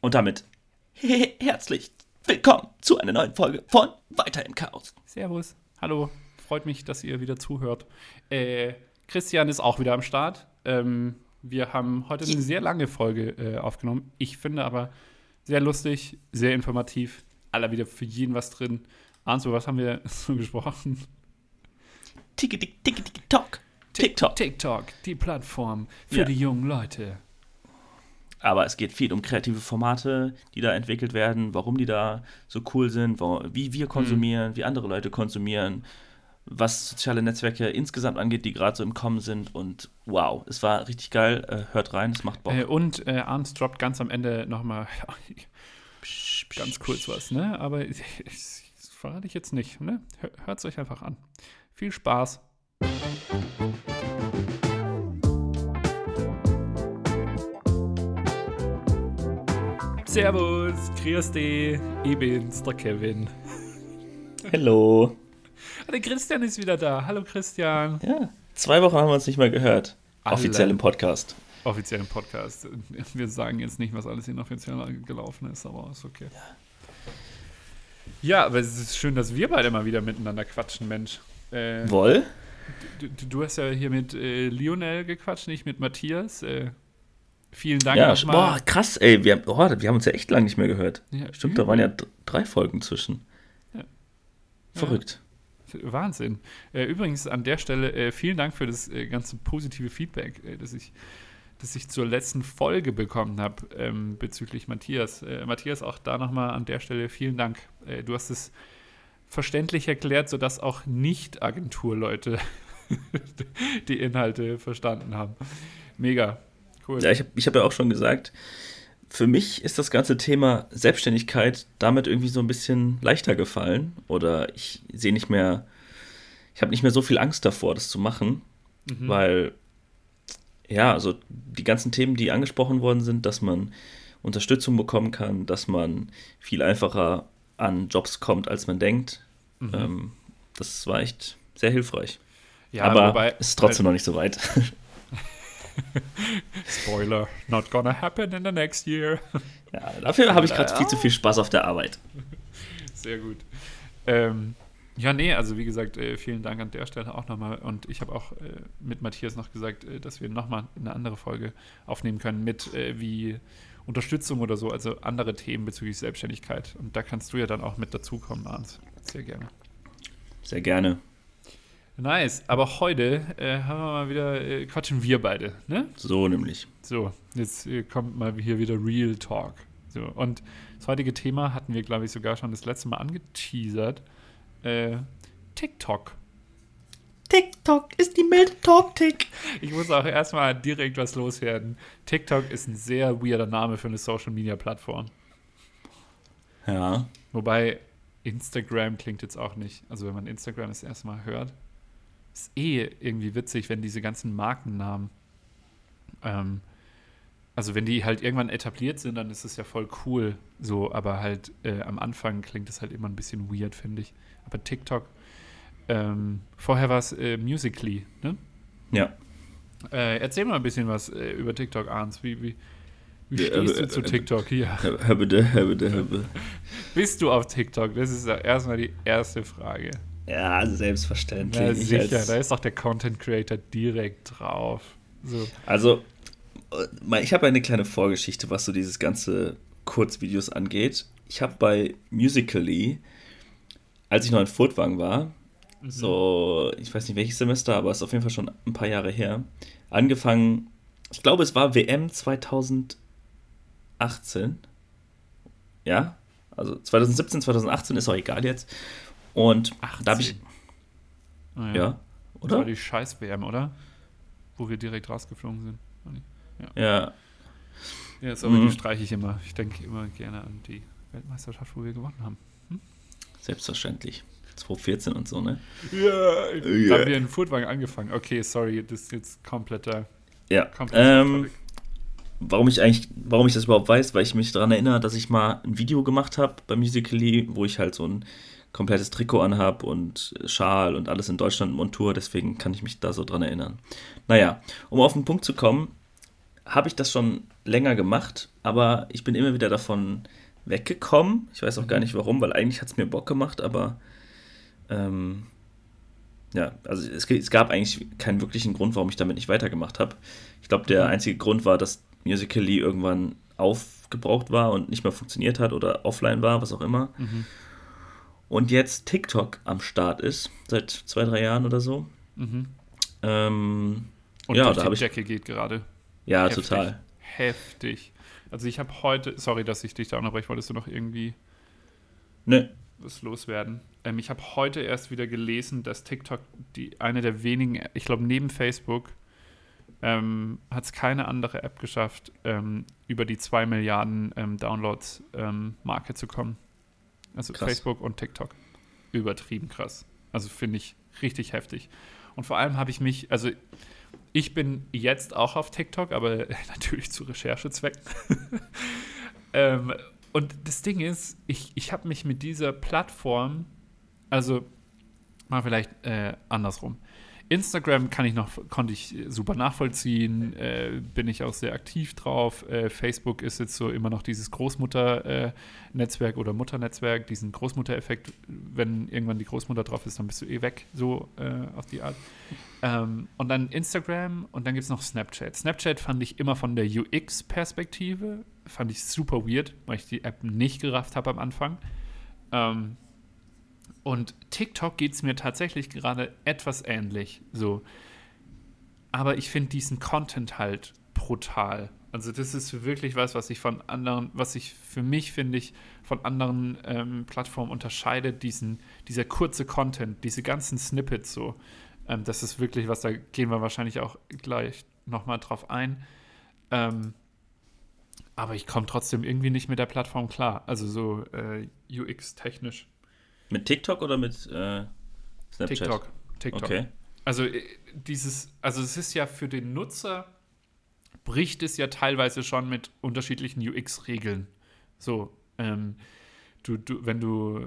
Und damit herzlich willkommen zu einer neuen Folge von Weiter im Chaos. Servus, hallo, freut mich, dass ihr wieder zuhört. Äh, Christian ist auch wieder am Start. Ähm, wir haben heute eine sehr lange Folge äh, aufgenommen. Ich finde aber sehr lustig, sehr informativ. Aller wieder für jeden was drin. Arndt, was haben wir so gesprochen? Tiki, tiki, tiki, talk. TikTok. TikTok, die Plattform für Ja. die jungen Leute. Aber es geht viel um kreative Formate, die da entwickelt werden, warum die da so cool sind, wie wir konsumieren, wie andere Leute konsumieren, was soziale Netzwerke insgesamt angeht, die gerade so im Kommen sind. Und wow, es war richtig geil. Äh, hört rein, es macht Bock. Äh, und äh, Arndt droppt ganz am Ende nochmal ganz kurz was, ne? Aber ich, ich, das verrate ich jetzt nicht, ne? Hört es euch einfach an. Viel Spaß. Servus, grüß dich, ich bin's, der Kevin. Hello. Ah, Der Christian ist wieder da. Hallo Christian. Ja, zwei Wochen haben wir uns nicht mehr gehört. Alle. Offiziell im Podcast. Offiziellen Podcast. Wir sagen jetzt nicht, was alles inoffiziell gelaufen ist, aber ist okay. Ja, aber es ist schön, dass wir beide mal wieder miteinander quatschen, Mensch. Äh, Woll? du, du hast ja hier mit äh, Lionel gequatscht, nicht mit Matthias. Äh, vielen Dank Ja, boah, krass, ey. Wir, haben- oh, wir haben uns ja echt lange nicht mehr gehört. Ja, Stimmt, da waren ja drei Folgen zwischen. Ja. Verrückt. Wahnsinn. Äh, übrigens an der Stelle äh, vielen Dank für das äh, ganze positive Feedback, das, ich, das ich zur letzten Folge bekommen habe ähm, bezüglich Matthias. Matthias, auch da nochmal an der Stelle vielen Dank. Du hast es verständlich erklärt, sodass auch Nicht-Agenturleute die Inhalte verstanden haben. Mega. Cool. Ja, ich habe ich hab ja auch schon gesagt, für mich ist das ganze Thema Selbstständigkeit damit irgendwie so ein bisschen leichter gefallen. Oder ich sehe nicht mehr, ich habe nicht mehr so viel Angst davor, das zu machen, Mhm. weil, ja, also die ganzen Themen, die angesprochen worden sind, dass man Unterstützung bekommen kann, dass man viel einfacher an Jobs kommt, als man denkt, Mhm. ähm, das war echt sehr hilfreich. ja, Aber es ist trotzdem noch nicht so weit. Spoiler, not gonna happen in the next year. Ja, dafür habe ich gerade viel zu viel Spaß auf der Arbeit. Sehr gut. Ähm, ja, nee, also wie gesagt, äh, vielen Dank an der Stelle auch nochmal. Und ich habe auch äh, mit Matthias noch gesagt, äh, dass wir nochmal eine andere Folge aufnehmen können mit wie Unterstützung oder so, also andere Themen bezüglich Selbstständigkeit. Und da kannst du ja dann auch mit dazukommen, Arndt. Sehr gerne. Sehr gerne. Nice, aber heute äh, haben wir mal wieder, äh, quatschen wir beide, ne? So nämlich. So, jetzt äh, kommt mal hier wieder Real Talk. So, und das heutige Thema hatten wir, glaube ich, sogar schon das letzte Mal angeteasert. Äh, TikTok. TikTok ist die milde Talk-Tick. Ich muss auch erstmal direkt was loswerden. TikTok ist ein sehr weirder Name für eine Social-Media-Plattform. Ja. Wobei Instagram klingt jetzt auch nicht. Also wenn man Instagram das erste Mal hört, ist eh irgendwie witzig, wenn diese ganzen Markennamen, ähm, also wenn die halt irgendwann etabliert sind, dann ist es ja voll cool. So, aber halt äh, am Anfang klingt es halt immer ein bisschen weird, finde ich. Aber TikTok, ähm, vorher war es äh, Musically, ne? Ja. Äh, erzähl mal ein bisschen was äh, über TikTok, Arns. Wie, wie, wie stehst du zu äh, TikTok hier? Hör bitte, hör bitte. Bist du auf TikTok? Das ist ja erstmal die erste Frage. Ja, selbstverständlich. Ja, Ich sicher, als- da ist doch der Content Creator direkt drauf. So. Also, äh, ich habe eine kleine Vorgeschichte, was so dieses ganze Kurzvideos angeht. Ich habe bei Musically, als ich noch in Furtwang war, so, ich weiß nicht welches Semester, aber es ist auf jeden Fall schon ein paar Jahre her, angefangen, ich glaube, es war WM 2018. Ja, also 2017, 2018 ist auch egal jetzt. Und da habe ich, Ah, ja, Das war oder? die Scheiß-WM, oder? Wo wir direkt rausgeflogen sind. Ja, Ja, sorry, Mhm. die streiche ich immer. Ich denke immer gerne an die Weltmeisterschaft, wo wir gewonnen haben. selbstverständlich. 2014 und so, ne? Ja, Ja. da haben wir in Furtwagen angefangen. Okay, sorry, das ist jetzt kompletter. Ja. kompletter Ähm, warum ich eigentlich, warum ich das überhaupt weiß, weil ich mich daran erinnere, dass ich mal ein Video gemacht habe bei Musically, wo ich halt so ein komplettes Trikot anhab und Schal und alles in Deutschland Montur, deswegen kann ich mich da so dran erinnern. Naja, um auf den Punkt zu kommen, habe ich das schon länger gemacht aber ich bin immer wieder davon weggekommen. Ich weiß auch gar mhm. nicht warum, weil eigentlich hat es mir Bock gemacht, aber ähm, ja, also es, es, gab eigentlich keinen wirklichen Grund, warum ich damit nicht weitergemacht habe. Ich glaube, der mhm. einzige Grund war, dass Musical.ly irgendwann aufgebraucht war und nicht mehr funktioniert hat oder offline war, was auch immer. Mhm. Und jetzt TikTok am Start ist, seit zwei, drei Jahren oder so. Mhm. Ähm, und ja, da habe ich. Jacke geht gerade. Ja, Heftig. total. Heftig. Also ich habe heute, sorry, dass ich dich da unterbreche, wolltest du noch irgendwie ne. was loswerden? Ähm, ich habe heute erst wieder gelesen, dass TikTok die eine der wenigen, ich glaube neben Facebook, ähm, hat es keine andere App geschafft, ähm, über die 2 Milliarden ähm, Downloads ähm, Marke zu kommen. Also krass. Facebook und TikTok. Übertrieben krass. Also finde ich richtig heftig. Und vor allem habe ich mich, also ich bin jetzt auch auf TikTok, aber natürlich zu Recherchezwecken. ähm, und das Ding ist, ich, ich habe mich mit dieser Plattform, also mal vielleicht äh, andersrum. Instagram kann ich noch, konnte ich super nachvollziehen, äh, bin ich auch sehr aktiv drauf. Äh, Facebook ist jetzt so immer noch dieses Großmutter-Netzwerk oder Mutternetzwerk, diesen Großmutter-Effekt. Wenn irgendwann die Großmutter drauf ist, dann bist du eh weg, so äh, auf die Art. Ähm, und dann Instagram und dann gibt es noch Snapchat. Snapchat fand ich immer von der UX-Perspektive, fand ich super weird, weil ich die App nicht gerafft habe am Anfang. Ähm, und TikTok geht es mir tatsächlich gerade etwas ähnlich. So. Aber ich finde diesen Content halt brutal. Also das ist wirklich was, was ich von anderen, was ich für mich finde ich von anderen ähm, Plattformen unterscheidet, diesen, dieser kurze Content, diese ganzen Snippets so. Ähm, das ist wirklich was, da gehen wir wahrscheinlich auch gleich nochmal drauf ein. Ähm, aber ich komme trotzdem irgendwie nicht mit der Plattform klar. Also so äh, UX-technisch. Mit TikTok oder mit äh, Snapchat? TikTok. TikTok. Okay. Also äh, dieses, also es ist ja für den Nutzer bricht es ja teilweise schon mit unterschiedlichen UX-Regeln. So, ähm, du, du, wenn du,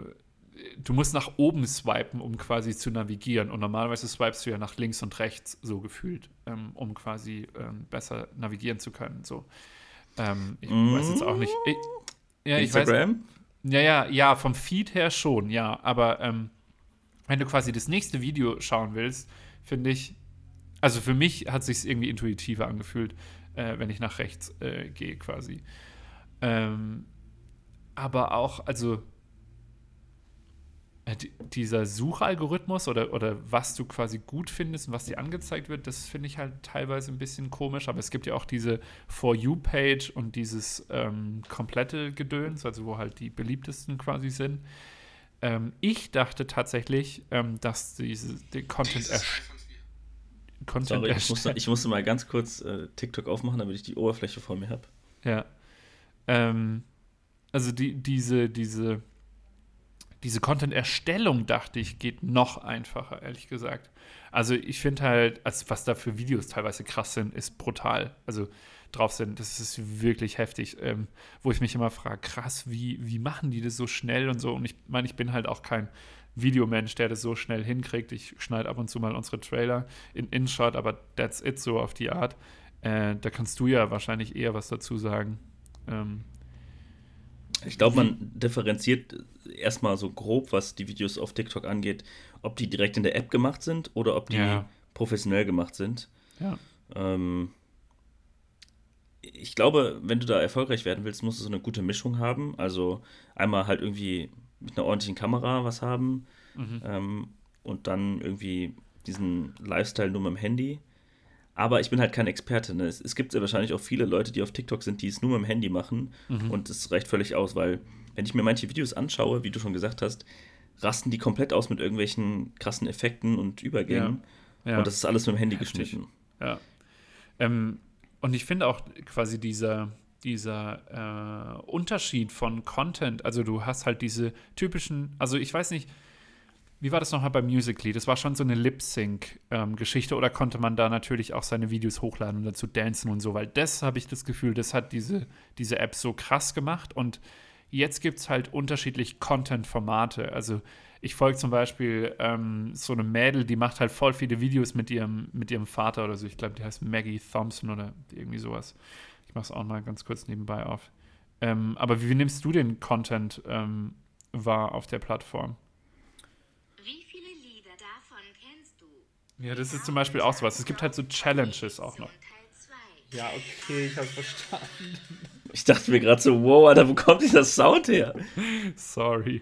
du musst nach oben swipen, um quasi zu navigieren. Und normalerweise swipest du ja nach links und rechts, so gefühlt, ähm, um quasi ähm, besser navigieren zu können. So. Ähm, ich mm. weiß jetzt auch nicht. Ich, ja, Instagram? Ich weiß, ja, ja, ja, vom Feed her schon, ja. Aber ähm, wenn du quasi das nächste Video schauen willst, finde ich, also für mich hat sich irgendwie intuitiver angefühlt, äh, wenn ich nach rechts äh, gehe quasi. Ähm, aber auch, also dieser Suchalgorithmus oder, oder was du quasi gut findest und was dir angezeigt wird, das finde ich halt teilweise ein bisschen komisch. Aber es gibt ja auch diese For You-Page und dieses ähm, komplette Gedöns, also wo halt die beliebtesten quasi sind. Ähm, ich dachte tatsächlich, ähm, dass diese die Content Content Sorry, ich musste, ich musste, mal ganz kurz äh, TikTok aufmachen, damit ich die Oberfläche vor mir habe. Ja. Ähm, also die, diese, diese diese Content-Erstellung, dachte ich, geht noch einfacher, ehrlich gesagt. Also ich finde halt, also was da für Videos teilweise krass sind, ist brutal. Also drauf sind, das ist wirklich heftig. Ähm, wo ich mich immer frage, krass, wie, wie machen die das so schnell und so? Und ich meine, ich bin halt auch kein Videomensch, der das so schnell hinkriegt. Ich schneide ab und zu mal unsere Trailer in InShot, aber that's it so auf die Art. Äh, da kannst du ja wahrscheinlich eher was dazu sagen. Ähm, ich glaube, man differenziert erstmal so grob, was die Videos auf TikTok angeht, ob die direkt in der App gemacht sind oder ob die ja. professionell gemacht sind. Ja. Ähm, ich glaube, wenn du da erfolgreich werden willst, musst du so eine gute Mischung haben. Also einmal halt irgendwie mit einer ordentlichen Kamera was haben mhm. ähm, und dann irgendwie diesen Lifestyle nur mit dem Handy. Aber ich bin halt kein Experte. Ne? Es, es, gibt ja wahrscheinlich auch viele Leute, die auf TikTok sind, die es nur mit dem Handy machen. Mhm. Und es reicht völlig aus, weil, wenn ich mir manche Videos anschaue, wie du schon gesagt hast, rasten die komplett aus mit irgendwelchen krassen Effekten und Übergängen. Ja. Ja. Und das ist alles mit dem Handy Heftig. geschnitten. Ja. Ähm, und ich finde auch quasi dieser, dieser äh, Unterschied von Content, also du hast halt diese typischen, also ich weiß nicht, wie war das nochmal bei Musically? Das war schon so eine Lip-Sync-Geschichte ähm, oder konnte man da natürlich auch seine Videos hochladen und dazu dancen und so? Weil das habe ich das Gefühl, das hat diese, diese App so krass gemacht und jetzt gibt es halt unterschiedlich Content-Formate. Also ich folge zum Beispiel ähm, so eine Mädel, die macht halt voll viele Videos mit ihrem, mit ihrem Vater oder so. Ich glaube, die heißt Maggie Thompson oder irgendwie sowas. Ich mache es auch mal ganz kurz nebenbei auf. Ähm, aber wie, nimmst du den Content ähm, wahr auf der Plattform? Wie viele Lieder davon kennst du? Ja, das ist zum Beispiel auch sowas. Es gibt halt so Challenges auch noch. Ja, okay, ich hab's verstanden. Ich dachte mir gerade so, wow, Alter, wo kommt dieser Sound her? Sorry.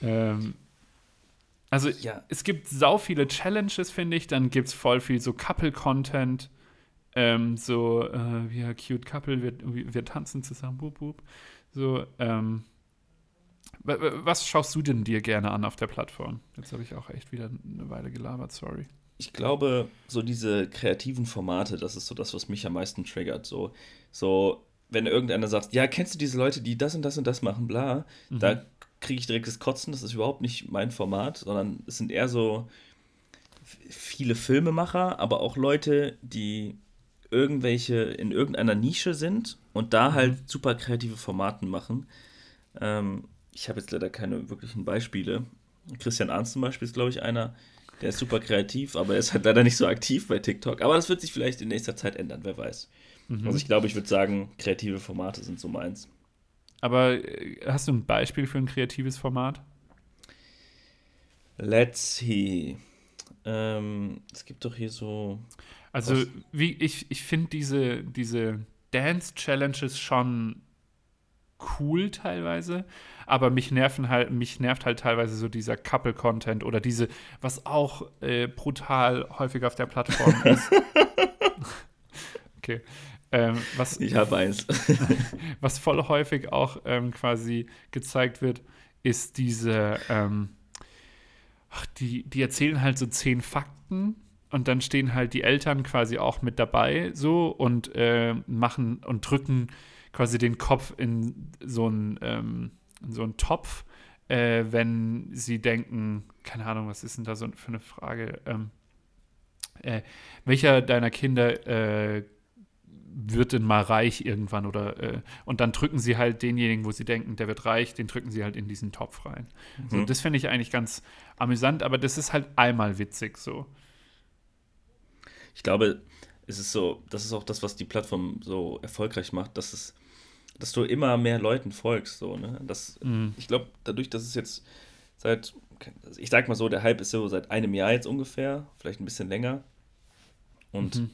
Ähm, also, ja. es gibt sau viele Challenges, finde ich. Dann gibt es voll viel so Couple-Content. Ähm, so, äh, ein cute Couple, wir, wir tanzen zusammen, boop, boop. So, ähm, was schaust du denn dir gerne an auf der Plattform? Jetzt habe ich auch echt wieder eine Weile gelabert, sorry. Ich glaube, so diese kreativen Formate, das ist so das, was mich am meisten triggert. So, so wenn irgendeiner sagt, ja, kennst du diese Leute, die das und das und das machen, bla, mhm. da kriege ich direkt das Kotzen, das ist überhaupt nicht mein Format, sondern es sind eher so viele Filmemacher, aber auch Leute, die irgendwelche in irgendeiner Nische sind und da mhm. halt super kreative Formaten machen. Ähm, ich habe jetzt leider keine wirklichen Beispiele. Christian Arndt zum Beispiel ist, glaube ich, einer, der ist super kreativ, aber er ist halt leider nicht so aktiv bei TikTok. Aber das wird sich vielleicht in nächster Zeit ändern, wer weiß. Mhm. Also ich glaube, ich würde sagen, kreative Formate sind so meins. Aber äh, hast du ein Beispiel für ein kreatives Format? Let's see. Ähm, es gibt doch hier so. Also, wie ich, ich finde diese, diese Dance-Challenges schon cool teilweise, aber mich nerven halt, mich nervt halt teilweise so dieser Couple-Content oder diese, was auch äh, brutal häufig auf der Plattform ist. okay. Ähm, was, ich habe eins. was voll häufig auch ähm, quasi gezeigt wird, ist diese, ähm, ach, die, die erzählen halt so zehn Fakten und dann stehen halt die Eltern quasi auch mit dabei so und äh, machen und drücken quasi den Kopf in so einen, ähm, so einen Topf, äh, wenn sie denken, keine Ahnung, was ist denn da so für eine Frage? Ähm, äh, welcher deiner Kinder äh, wird denn mal reich irgendwann oder äh, und dann drücken sie halt denjenigen, wo sie denken, der wird reich, den drücken sie halt in diesen Topf rein. Mhm. So, das finde ich eigentlich ganz amüsant, aber das ist halt einmal witzig so. Ich glaube, es ist so, das ist auch das, was die Plattform so erfolgreich macht, dass es, dass du immer mehr Leuten folgst, so, ne? Das, mhm. ich glaube, dadurch, dass es jetzt seit, ich sag mal so, der Hype ist so seit einem Jahr jetzt ungefähr, vielleicht ein bisschen länger. Und mhm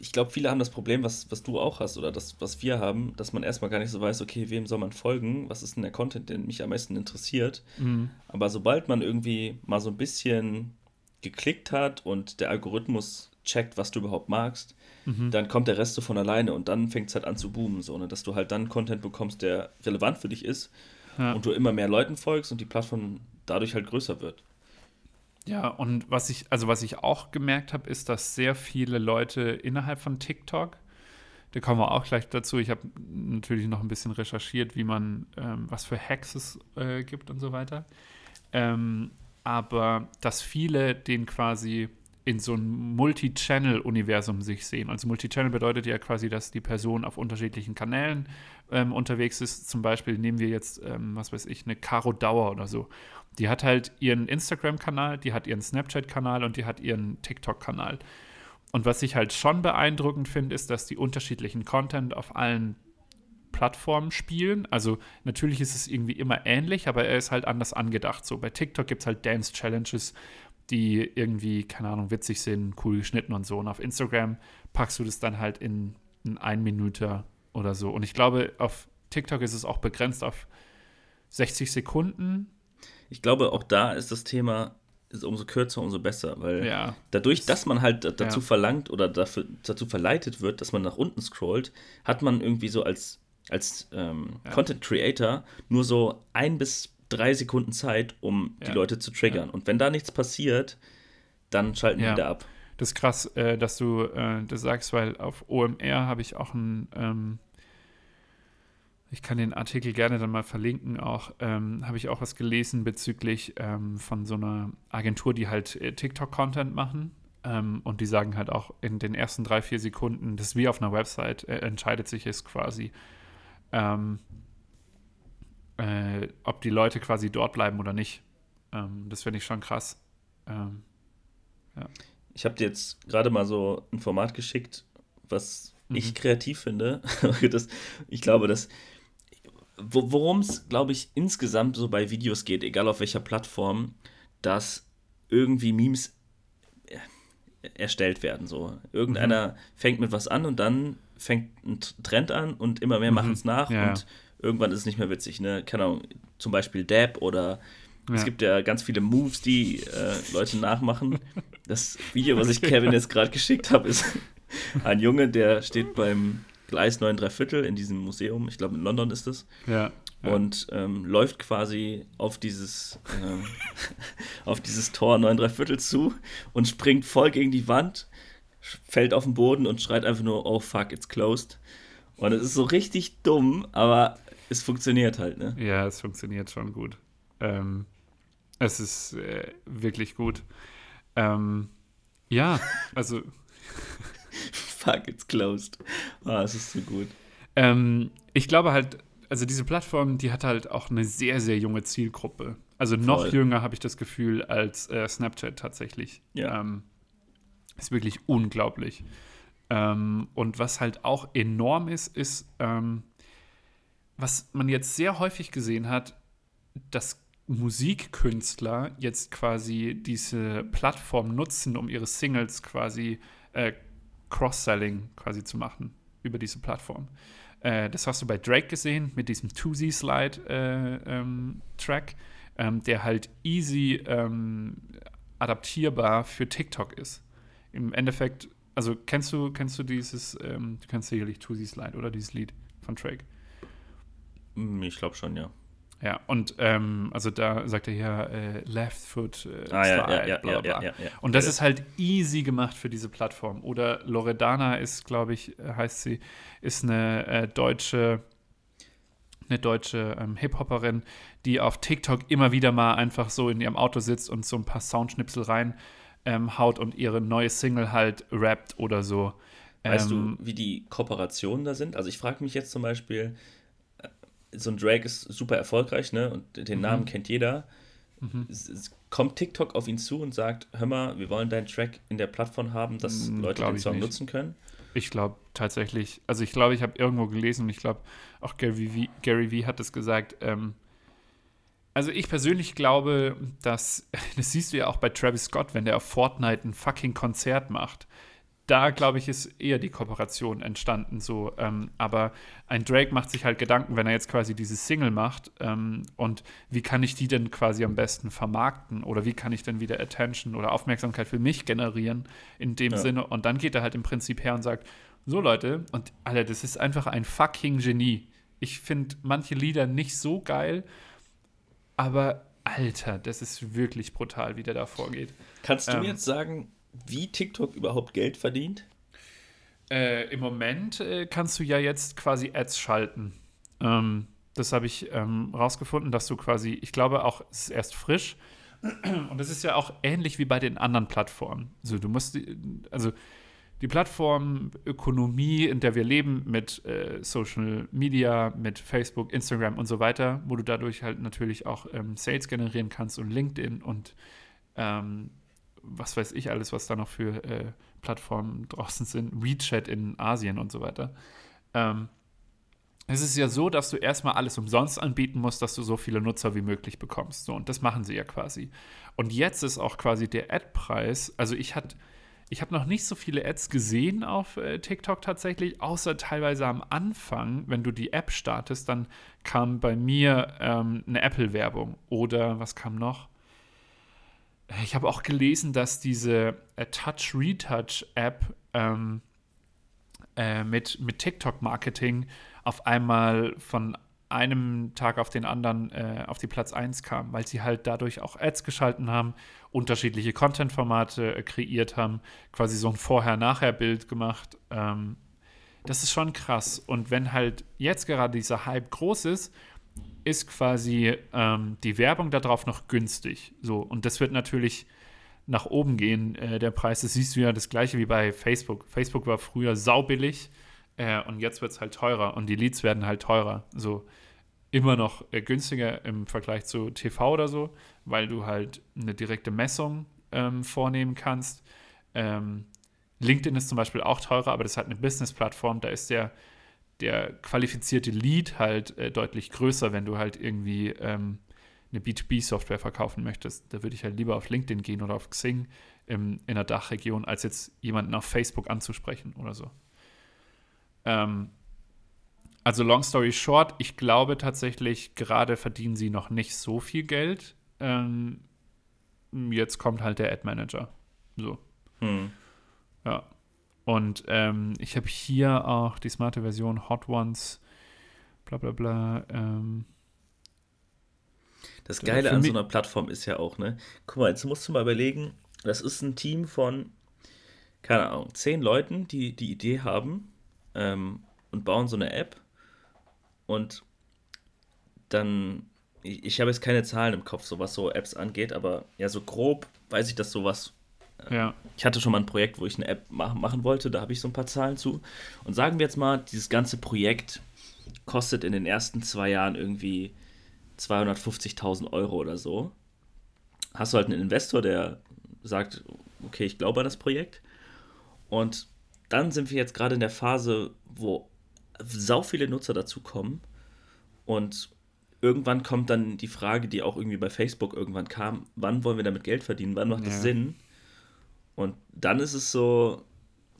ich glaube, viele haben das Problem, was, was du auch hast oder das, was wir haben, dass man erstmal gar nicht so weiß, okay, wem soll man folgen, was ist denn der Content, der mich am meisten interessiert. Mhm. Aber sobald man irgendwie mal so ein bisschen geklickt hat und der Algorithmus checkt, was du überhaupt magst, mhm. dann kommt der Rest so von alleine und dann fängt es halt an zu boomen, so, ne? dass du halt dann Content bekommst, der relevant für dich ist ja. und du immer mehr Leuten folgst und die Plattform dadurch halt größer wird. Ja, und was ich, also was ich auch gemerkt habe, ist, dass sehr viele Leute innerhalb von TikTok, da kommen wir auch gleich dazu, ich habe natürlich noch ein bisschen recherchiert, wie man, ähm, was für Hacks es äh, gibt und so weiter. Ähm, aber dass viele den quasi in so ein Multi-Channel-Universum sich sehen. Also Multi-Channel bedeutet ja quasi, dass die Person auf unterschiedlichen Kanälen ähm, unterwegs ist. Zum Beispiel nehmen wir jetzt, ähm, was weiß ich, eine Caro Dauer oder so. Die hat halt ihren Instagram-Kanal, die hat ihren Snapchat-Kanal und die hat ihren TikTok-Kanal. Und was ich halt schon beeindruckend finde, ist, dass die unterschiedlichen Content auf allen Plattformen spielen. Also natürlich ist es irgendwie immer ähnlich, aber er ist halt anders angedacht. So bei TikTok gibt es halt Dance-Challenges, die irgendwie, keine Ahnung, witzig sind, cool geschnitten und so. Und auf Instagram packst du das dann halt in, in ein Minute oder so. Und ich glaube, auf TikTok ist es auch begrenzt auf 60 Sekunden ich glaube, auch da ist das Thema, ist umso kürzer, umso besser, weil ja. dadurch, dass man halt dazu ja. verlangt oder dafür, dazu verleitet wird, dass man nach unten scrollt, hat man irgendwie so als, als ähm, ja. Content Creator nur so ein bis drei Sekunden Zeit, um die Leute zu triggern. Und wenn da nichts passiert, dann schalten die wieder ab. Das ist krass, äh, dass du äh, das sagst, weil auf OMR habe ich auch ein ähm, ich kann den Artikel gerne dann mal verlinken. Auch ähm, habe ich auch was gelesen bezüglich ähm, von so einer Agentur, die halt äh, TikTok-Content machen. Ähm, und die sagen halt auch in den ersten drei, vier Sekunden, das ist wie auf einer Website, äh, entscheidet sich es quasi, ähm, äh, ob die Leute quasi dort bleiben oder nicht. Ähm, das finde ich schon krass. Ähm, ja. Ich habe dir jetzt gerade mal so ein Format geschickt, was ich kreativ finde, das, ich glaube, dass worum es, glaube ich, insgesamt so bei Videos geht, egal auf welcher Plattform, dass irgendwie Memes äh, erstellt werden. So. Irgendeiner mhm. fängt mit was an und dann fängt ein Trend an und immer mehr mhm. machen es nach ja. und irgendwann ist es nicht mehr witzig. Ne? Keine Ahnung, zum Beispiel Dab oder ja. es gibt ja ganz viele Moves, die äh, Leute nachmachen. Das Video, was ich Kevin jetzt gerade geschickt habe, ist ein Junge, der steht beim Gleis 9 Viertel in diesem Museum, ich glaube in London ist es. Ja. ja. Und ähm, läuft quasi auf dieses, äh, auf dieses Tor 9 Viertel zu und springt voll gegen die Wand, fällt auf den Boden und schreit einfach nur, oh fuck, it's closed. Und es ist so richtig dumm, aber es funktioniert halt, ne? Ja, es funktioniert schon gut. Ähm, es ist äh, wirklich gut. Ähm, ja, also fuck, it's closed. Ah, es ist so gut. Ähm, ich glaube halt, also diese Plattform, die hat halt auch eine sehr, sehr junge Zielgruppe. Also noch Voll. jünger habe ich das Gefühl als äh, Snapchat tatsächlich. Ja. Ähm, ist wirklich unglaublich. Ähm, und was halt auch enorm ist, ist, ähm, was man jetzt sehr häufig gesehen hat, dass Musikkünstler jetzt quasi diese Plattform nutzen, um ihre Singles quasi äh, Cross-Selling quasi zu machen über diese Plattform. Äh, das hast du bei Drake gesehen mit diesem 2Z-Slide-Track, äh, ähm, ähm, der halt easy ähm, adaptierbar für TikTok ist. Im Endeffekt, also kennst du, kennst du dieses, ähm, du kennst sicherlich 2Z-Slide oder dieses Lied von Drake? Hm, ich glaube schon, ja. Ja, und ähm, also da sagt er ja äh, Left Foot äh, ah, ja, ja, ja, bla, bla. ja, Und das ist halt easy gemacht für diese Plattform. Oder Loredana ist, glaube ich, äh, heißt sie, ist eine äh, deutsche eine deutsche ähm, Hip-Hopperin, die auf TikTok immer wieder mal einfach so in ihrem Auto sitzt und so ein paar Soundschnipsel rein ähm, haut und ihre neue Single halt rappt oder so. Weißt ähm, du, wie die Kooperationen da sind? Also ich frage mich jetzt zum Beispiel, so ein Drake ist super erfolgreich, ne? Und den mhm. Namen kennt jeder. Mhm. Kommt TikTok auf ihn zu und sagt, hör mal, wir wollen deinen Track in der Plattform haben, dass mhm, Leute den Song nicht. nutzen können? Ich glaube tatsächlich, also ich glaube, ich habe irgendwo gelesen und ich glaube, auch Gary v, Gary v hat es gesagt, ähm, also ich persönlich glaube, dass, das siehst du ja auch bei Travis Scott, wenn der auf Fortnite ein fucking Konzert macht da, glaube ich, ist eher die Kooperation entstanden so. Ähm, aber ein Drake macht sich halt Gedanken, wenn er jetzt quasi diese Single macht ähm, und wie kann ich die denn quasi am besten vermarkten oder wie kann ich denn wieder Attention oder Aufmerksamkeit für mich generieren in dem ja. Sinne. Und dann geht er halt im Prinzip her und sagt, so Leute, und Alter, das ist einfach ein fucking Genie. Ich finde manche Lieder nicht so geil, aber Alter, das ist wirklich brutal, wie der da vorgeht. Kannst du ähm, mir jetzt sagen, wie TikTok überhaupt Geld verdient? Äh, Im Moment äh, kannst du ja jetzt quasi Ads schalten. Ähm, das habe ich ähm, rausgefunden, dass du quasi, ich glaube auch, es ist erst frisch. Und es ist ja auch ähnlich wie bei den anderen Plattformen. Also du musst, also die Plattformökonomie, in der wir leben, mit äh, Social Media, mit Facebook, Instagram und so weiter, wo du dadurch halt natürlich auch ähm, Sales generieren kannst und LinkedIn und ähm, was weiß ich alles, was da noch für äh, Plattformen draußen sind, WeChat in Asien und so weiter. Ähm, es ist ja so, dass du erstmal alles umsonst anbieten musst, dass du so viele Nutzer wie möglich bekommst. So, und das machen sie ja quasi. Und jetzt ist auch quasi der Ad-Preis, also ich hatte. Ich habe noch nicht so viele Ads gesehen auf äh, TikTok tatsächlich, außer teilweise am Anfang, wenn du die App startest, dann kam bei mir ähm, eine Apple-Werbung. Oder was kam noch? Ich habe auch gelesen, dass diese äh, Touch Retouch App ähm, äh, mit, mit TikTok-Marketing auf einmal von einem Tag auf den anderen äh, auf die Platz 1 kam, weil sie halt dadurch auch Ads geschalten haben, unterschiedliche Content-Formate äh, kreiert haben, quasi so ein Vorher-Nachher-Bild gemacht. Ähm, das ist schon krass. Und wenn halt jetzt gerade dieser Hype groß ist ist quasi ähm, die Werbung darauf noch günstig. So, und das wird natürlich nach oben gehen, äh, der Preis. Das siehst du ja das gleiche wie bei Facebook. Facebook war früher saubillig äh, und jetzt wird es halt teurer und die Leads werden halt teurer. So immer noch äh, günstiger im Vergleich zu TV oder so, weil du halt eine direkte Messung ähm, vornehmen kannst. Ähm, LinkedIn ist zum Beispiel auch teurer, aber das ist halt eine Business-Plattform. Da ist der, der qualifizierte Lead halt äh, deutlich größer, wenn du halt irgendwie ähm, eine B2B-Software verkaufen möchtest. Da würde ich halt lieber auf LinkedIn gehen oder auf Xing im, in der Dachregion, als jetzt jemanden auf Facebook anzusprechen oder so. Ähm, also long story short, ich glaube tatsächlich, gerade verdienen sie noch nicht so viel Geld. Ähm, jetzt kommt halt der Ad Manager. So. Hm. Ja. Und ähm, ich habe hier auch die smarte Version Hot Ones, bla bla bla. Ähm, das Geile an so einer Plattform ist ja auch, ne? Guck mal, jetzt musst du mal überlegen, das ist ein Team von, keine Ahnung, zehn Leuten, die die Idee haben ähm, und bauen so eine App. Und dann, ich, ich habe jetzt keine Zahlen im Kopf, so was so Apps angeht, aber ja, so grob weiß ich, dass sowas. Ja. Ich hatte schon mal ein Projekt, wo ich eine App mach, machen wollte, da habe ich so ein paar Zahlen zu. Und sagen wir jetzt mal, dieses ganze Projekt kostet in den ersten zwei Jahren irgendwie 250.000 Euro oder so. Hast du halt einen Investor, der sagt, okay, ich glaube an das Projekt. Und dann sind wir jetzt gerade in der Phase, wo sau viele Nutzer dazukommen und irgendwann kommt dann die Frage, die auch irgendwie bei Facebook irgendwann kam, wann wollen wir damit Geld verdienen, wann macht ja. das Sinn? Und dann ist es so.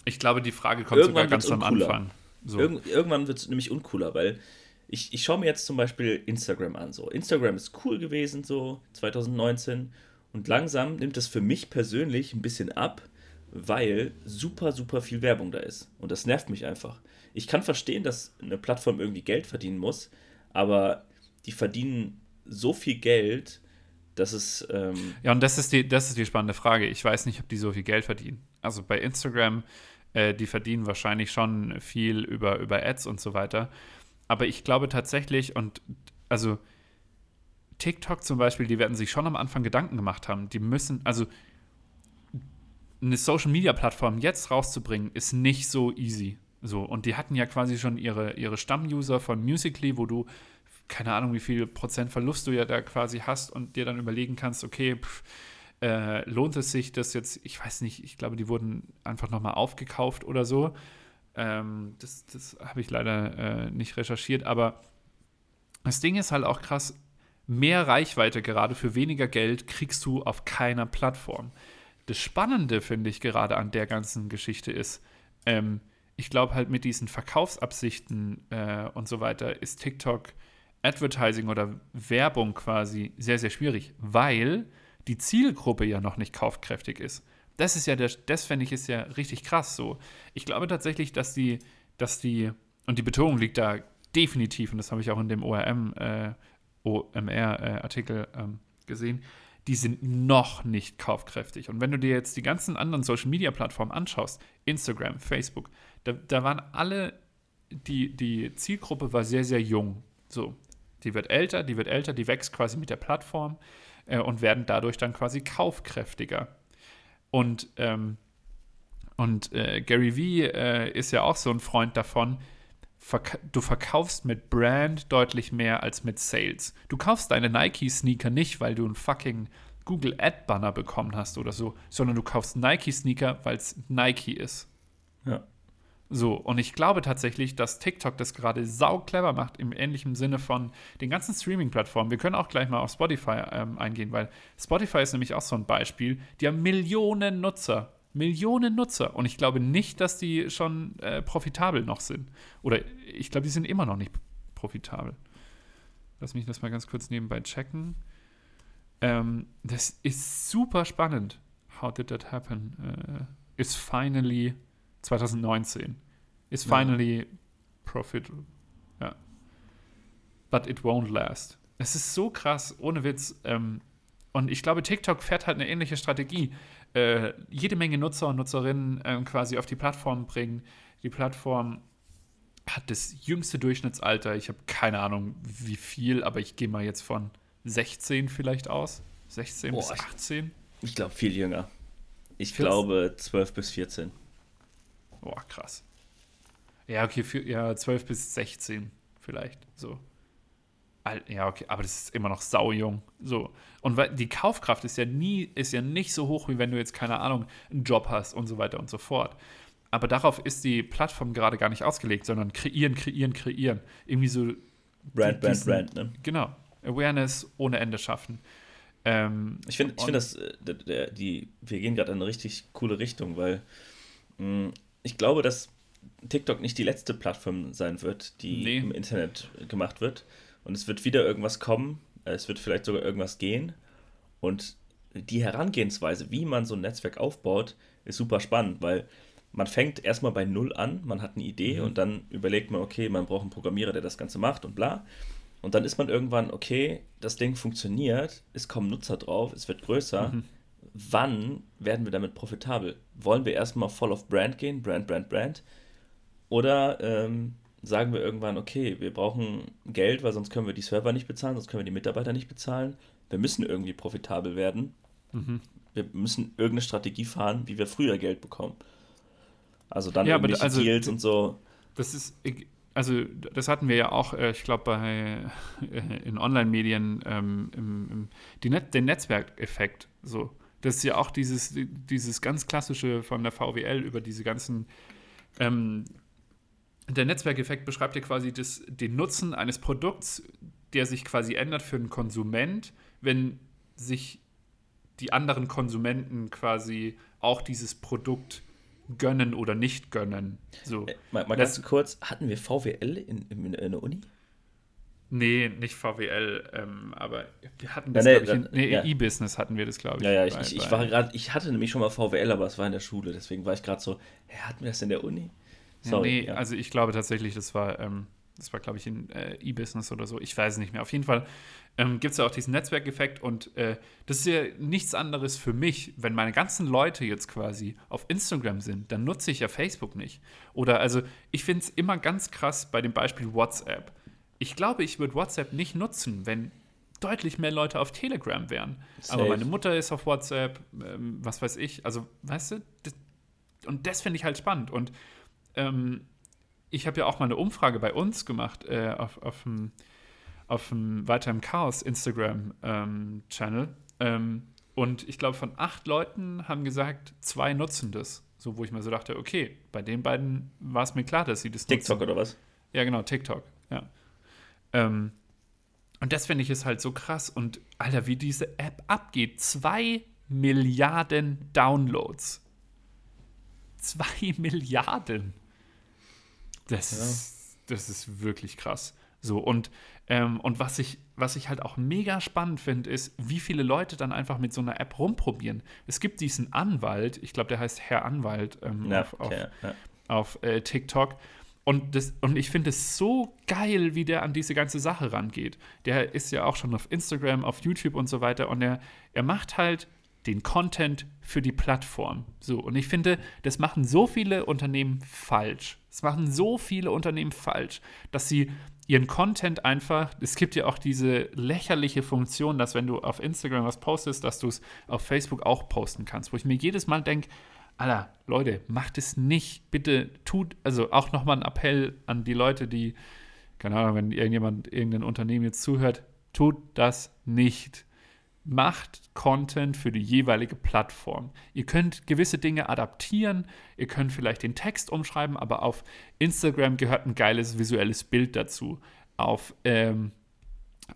Ich glaube, die Frage kommt sogar ganz am Anfang. So. Irgend, irgendwann wird es nämlich uncooler, weil ich, ich schaue mir jetzt zum Beispiel Instagram an. So. Instagram ist cool gewesen, so 2019. Und langsam nimmt es für mich persönlich ein bisschen ab, weil super, super viel Werbung da ist. Und das nervt mich einfach. Ich kann verstehen, dass eine Plattform irgendwie Geld verdienen muss, aber die verdienen so viel Geld, dass es. Ähm ja, und das ist, die, das ist die spannende Frage. Ich weiß nicht, ob die so viel Geld verdienen. Also bei Instagram, äh, die verdienen wahrscheinlich schon viel über, über Ads und so weiter. Aber ich glaube tatsächlich, und also TikTok zum Beispiel, die werden sich schon am Anfang Gedanken gemacht haben. Die müssen, also eine Social Media Plattform jetzt rauszubringen, ist nicht so easy. So, und die hatten ja quasi schon ihre, ihre Stammuser von Musically, wo du keine Ahnung, wie viel Prozent Verlust du ja da quasi hast und dir dann überlegen kannst, okay, pff, äh, lohnt es sich, das jetzt, ich weiß nicht, ich glaube, die wurden einfach nochmal aufgekauft oder so. Ähm, das das habe ich leider äh, nicht recherchiert, aber das Ding ist halt auch krass, mehr Reichweite gerade für weniger Geld kriegst du auf keiner Plattform. Das Spannende, finde ich, gerade an der ganzen Geschichte ist, ähm, ich glaube halt mit diesen Verkaufsabsichten äh, und so weiter ist TikTok Advertising oder Werbung quasi sehr, sehr schwierig, weil die Zielgruppe ja noch nicht kaufkräftig ist. Das ist ja der, das fände ich ist ja richtig krass so. Ich glaube tatsächlich, dass die, dass die, und die Betonung liegt da definitiv, und das habe ich auch in dem ORM, äh, OMR-Artikel äh, ähm, gesehen, die sind noch nicht kaufkräftig. Und wenn du dir jetzt die ganzen anderen Social-Media-Plattformen anschaust, Instagram, Facebook, da, da waren alle, die, die Zielgruppe war sehr, sehr jung. So, die wird älter, die wird älter, die wächst quasi mit der Plattform äh, und werden dadurch dann quasi kaufkräftiger. Und, ähm, und äh, Gary Vee äh, ist ja auch so ein Freund davon, verk du verkaufst mit Brand deutlich mehr als mit Sales. Du kaufst deine Nike-Sneaker nicht, weil du einen fucking Google Ad-Banner bekommen hast oder so, sondern du kaufst Nike-Sneaker, weil es Nike ist. Ja. So, und ich glaube tatsächlich, dass TikTok das gerade sau clever macht, im ähnlichen Sinne von den ganzen Streaming-Plattformen. Wir können auch gleich mal auf Spotify ähm, eingehen, weil Spotify ist nämlich auch so ein Beispiel. Die haben Millionen Nutzer. Millionen Nutzer. Und ich glaube nicht, dass die schon äh, profitabel noch sind. Oder ich glaube, die sind immer noch nicht profitabel. Lass mich das mal ganz kurz nebenbei checken. Ähm, das ist super spannend. How did that happen? Uh, it's finally 2019. Is finally ja. profit. Ja. But it won't last. Es ist so krass, ohne Witz. Ähm, und ich glaube, TikTok fährt halt eine ähnliche Strategie. Äh, jede Menge Nutzer und Nutzerinnen äh, quasi auf die Plattform bringen. Die Plattform hat das jüngste Durchschnittsalter. Ich habe keine Ahnung, wie viel, aber ich gehe mal jetzt von 16 vielleicht aus. 16 Boah, bis 18. Ich, ich glaube, viel jünger. Ich 14? glaube 12 bis 14. Boah, krass. Ja, okay, für, ja, 12 bis 16 vielleicht, so. Ja, okay, aber das ist immer noch saujung. So. Und die Kaufkraft ist ja nie, ist ja nicht so hoch, wie wenn du jetzt, keine Ahnung, einen Job hast und so weiter und so fort. Aber darauf ist die Plattform gerade gar nicht ausgelegt, sondern kreieren, kreieren, kreieren. Irgendwie so. Brand, Brand, Brand, ne? Genau. Awareness ohne Ende schaffen. Ähm, ich finde, ich find das, äh, der, der, die, wir gehen gerade in eine richtig coole Richtung, weil mh, mm, ich glaube, dass TikTok nicht die letzte Plattform sein wird, die nee. im Internet gemacht wird. Und es wird wieder irgendwas kommen, es wird vielleicht sogar irgendwas gehen. Und die Herangehensweise, wie man so ein Netzwerk aufbaut, ist super spannend, weil man fängt erstmal bei Null an, man hat eine Idee mhm. und dann überlegt man, okay, man braucht einen Programmierer, der das Ganze macht und bla. Und dann ist man irgendwann, okay, das Ding funktioniert, es kommen Nutzer drauf, es wird größer. Mhm. Wann werden wir damit profitabel? Wollen wir erstmal voll auf Brand gehen, Brand, Brand, Brand? Oder ähm, sagen wir irgendwann, okay, wir brauchen Geld, weil sonst können wir die Server nicht bezahlen, sonst können wir die Mitarbeiter nicht bezahlen. Wir müssen irgendwie profitabel werden. Mhm. Wir müssen irgendeine Strategie fahren, wie wir früher Geld bekommen. Also dann ja, irgendwelche also, Deals und so. Das ist, also das hatten wir ja auch, äh, ich glaube, bei äh, in Online-Medien ähm, im, im, Net den Netzwerkeffekt. So, das ist ja auch dieses, dieses ganz klassische von der VWL über diese ganzen ähm, der Netzwerkeffekt beschreibt ja quasi das, den Nutzen eines Produkts, der sich quasi ändert für einen Konsument, wenn sich die anderen Konsumenten quasi auch dieses Produkt gönnen oder nicht gönnen. So. Äh, mal, mal ganz kurz, hatten wir VWL in, in, in der Uni? Nee, nicht VWL, ähm, aber wir hatten das, nee, nee, ich, nee, ja. E-Business hatten wir das, glaube ich. Ja, ja, ich, bei, ich, ich war gerade, ich hatte nämlich schon mal VWL, aber es war in der Schule, deswegen war ich gerade so, hä, hatten wir das in der Uni? Sorry, nee, ja. also ich glaube tatsächlich, das war, ähm, das war, glaube ich, in äh, E-Business oder so. Ich weiß es nicht mehr. Auf jeden Fall ähm, gibt es ja auch diesen Netzwerkeffekt und äh, das ist ja nichts anderes für mich. Wenn meine ganzen Leute jetzt quasi auf Instagram sind, dann nutze ich ja Facebook nicht. Oder also ich finde es immer ganz krass bei dem Beispiel WhatsApp. Ich glaube, ich würde WhatsApp nicht nutzen, wenn deutlich mehr Leute auf Telegram wären. Safe. Aber meine Mutter ist auf WhatsApp, ähm, was weiß ich. Also, weißt du, das, und das finde ich halt spannend. Und ähm, ich habe ja auch mal eine Umfrage bei uns gemacht äh, auf, auf dem auf dem Weiter im Chaos Instagram-Channel. Ähm, ähm, und ich glaube, von acht Leuten haben gesagt, zwei nutzen das. So, wo ich mir so dachte, okay, bei den beiden war es mir klar, dass sie das TikTok nutzen. oder was? Ja, genau, TikTok, ja. Ähm, und das finde ich ist halt so krass. Und Alter, wie diese App abgeht. Zwei Milliarden Downloads. Zwei Milliarden. Das, ja. ist, das ist wirklich krass. So, und, ähm, und was, ich, was ich halt auch mega spannend finde, ist, wie viele Leute dann einfach mit so einer App rumprobieren. Es gibt diesen Anwalt, ich glaube, der heißt Herr Anwalt ähm, ja, auf, auf, ja. auf äh, TikTok. Und, das, und ich finde es so geil, wie der an diese ganze Sache rangeht. Der ist ja auch schon auf Instagram, auf YouTube und so weiter. Und er, er macht halt den Content für die Plattform. So, und ich finde, das machen so viele Unternehmen falsch. Das machen so viele Unternehmen falsch, dass sie ihren Content einfach, es gibt ja auch diese lächerliche Funktion, dass wenn du auf Instagram was postest, dass du es auf Facebook auch posten kannst, wo ich mir jedes Mal denke, Alter, Leute, macht es nicht. Bitte tut, also auch nochmal ein Appell an die Leute, die, keine Ahnung, wenn irgendjemand, irgendein Unternehmen jetzt zuhört, tut das nicht macht Content für die jeweilige Plattform. Ihr könnt gewisse Dinge adaptieren, ihr könnt vielleicht den Text umschreiben, aber auf Instagram gehört ein geiles visuelles Bild dazu. Auf, ähm,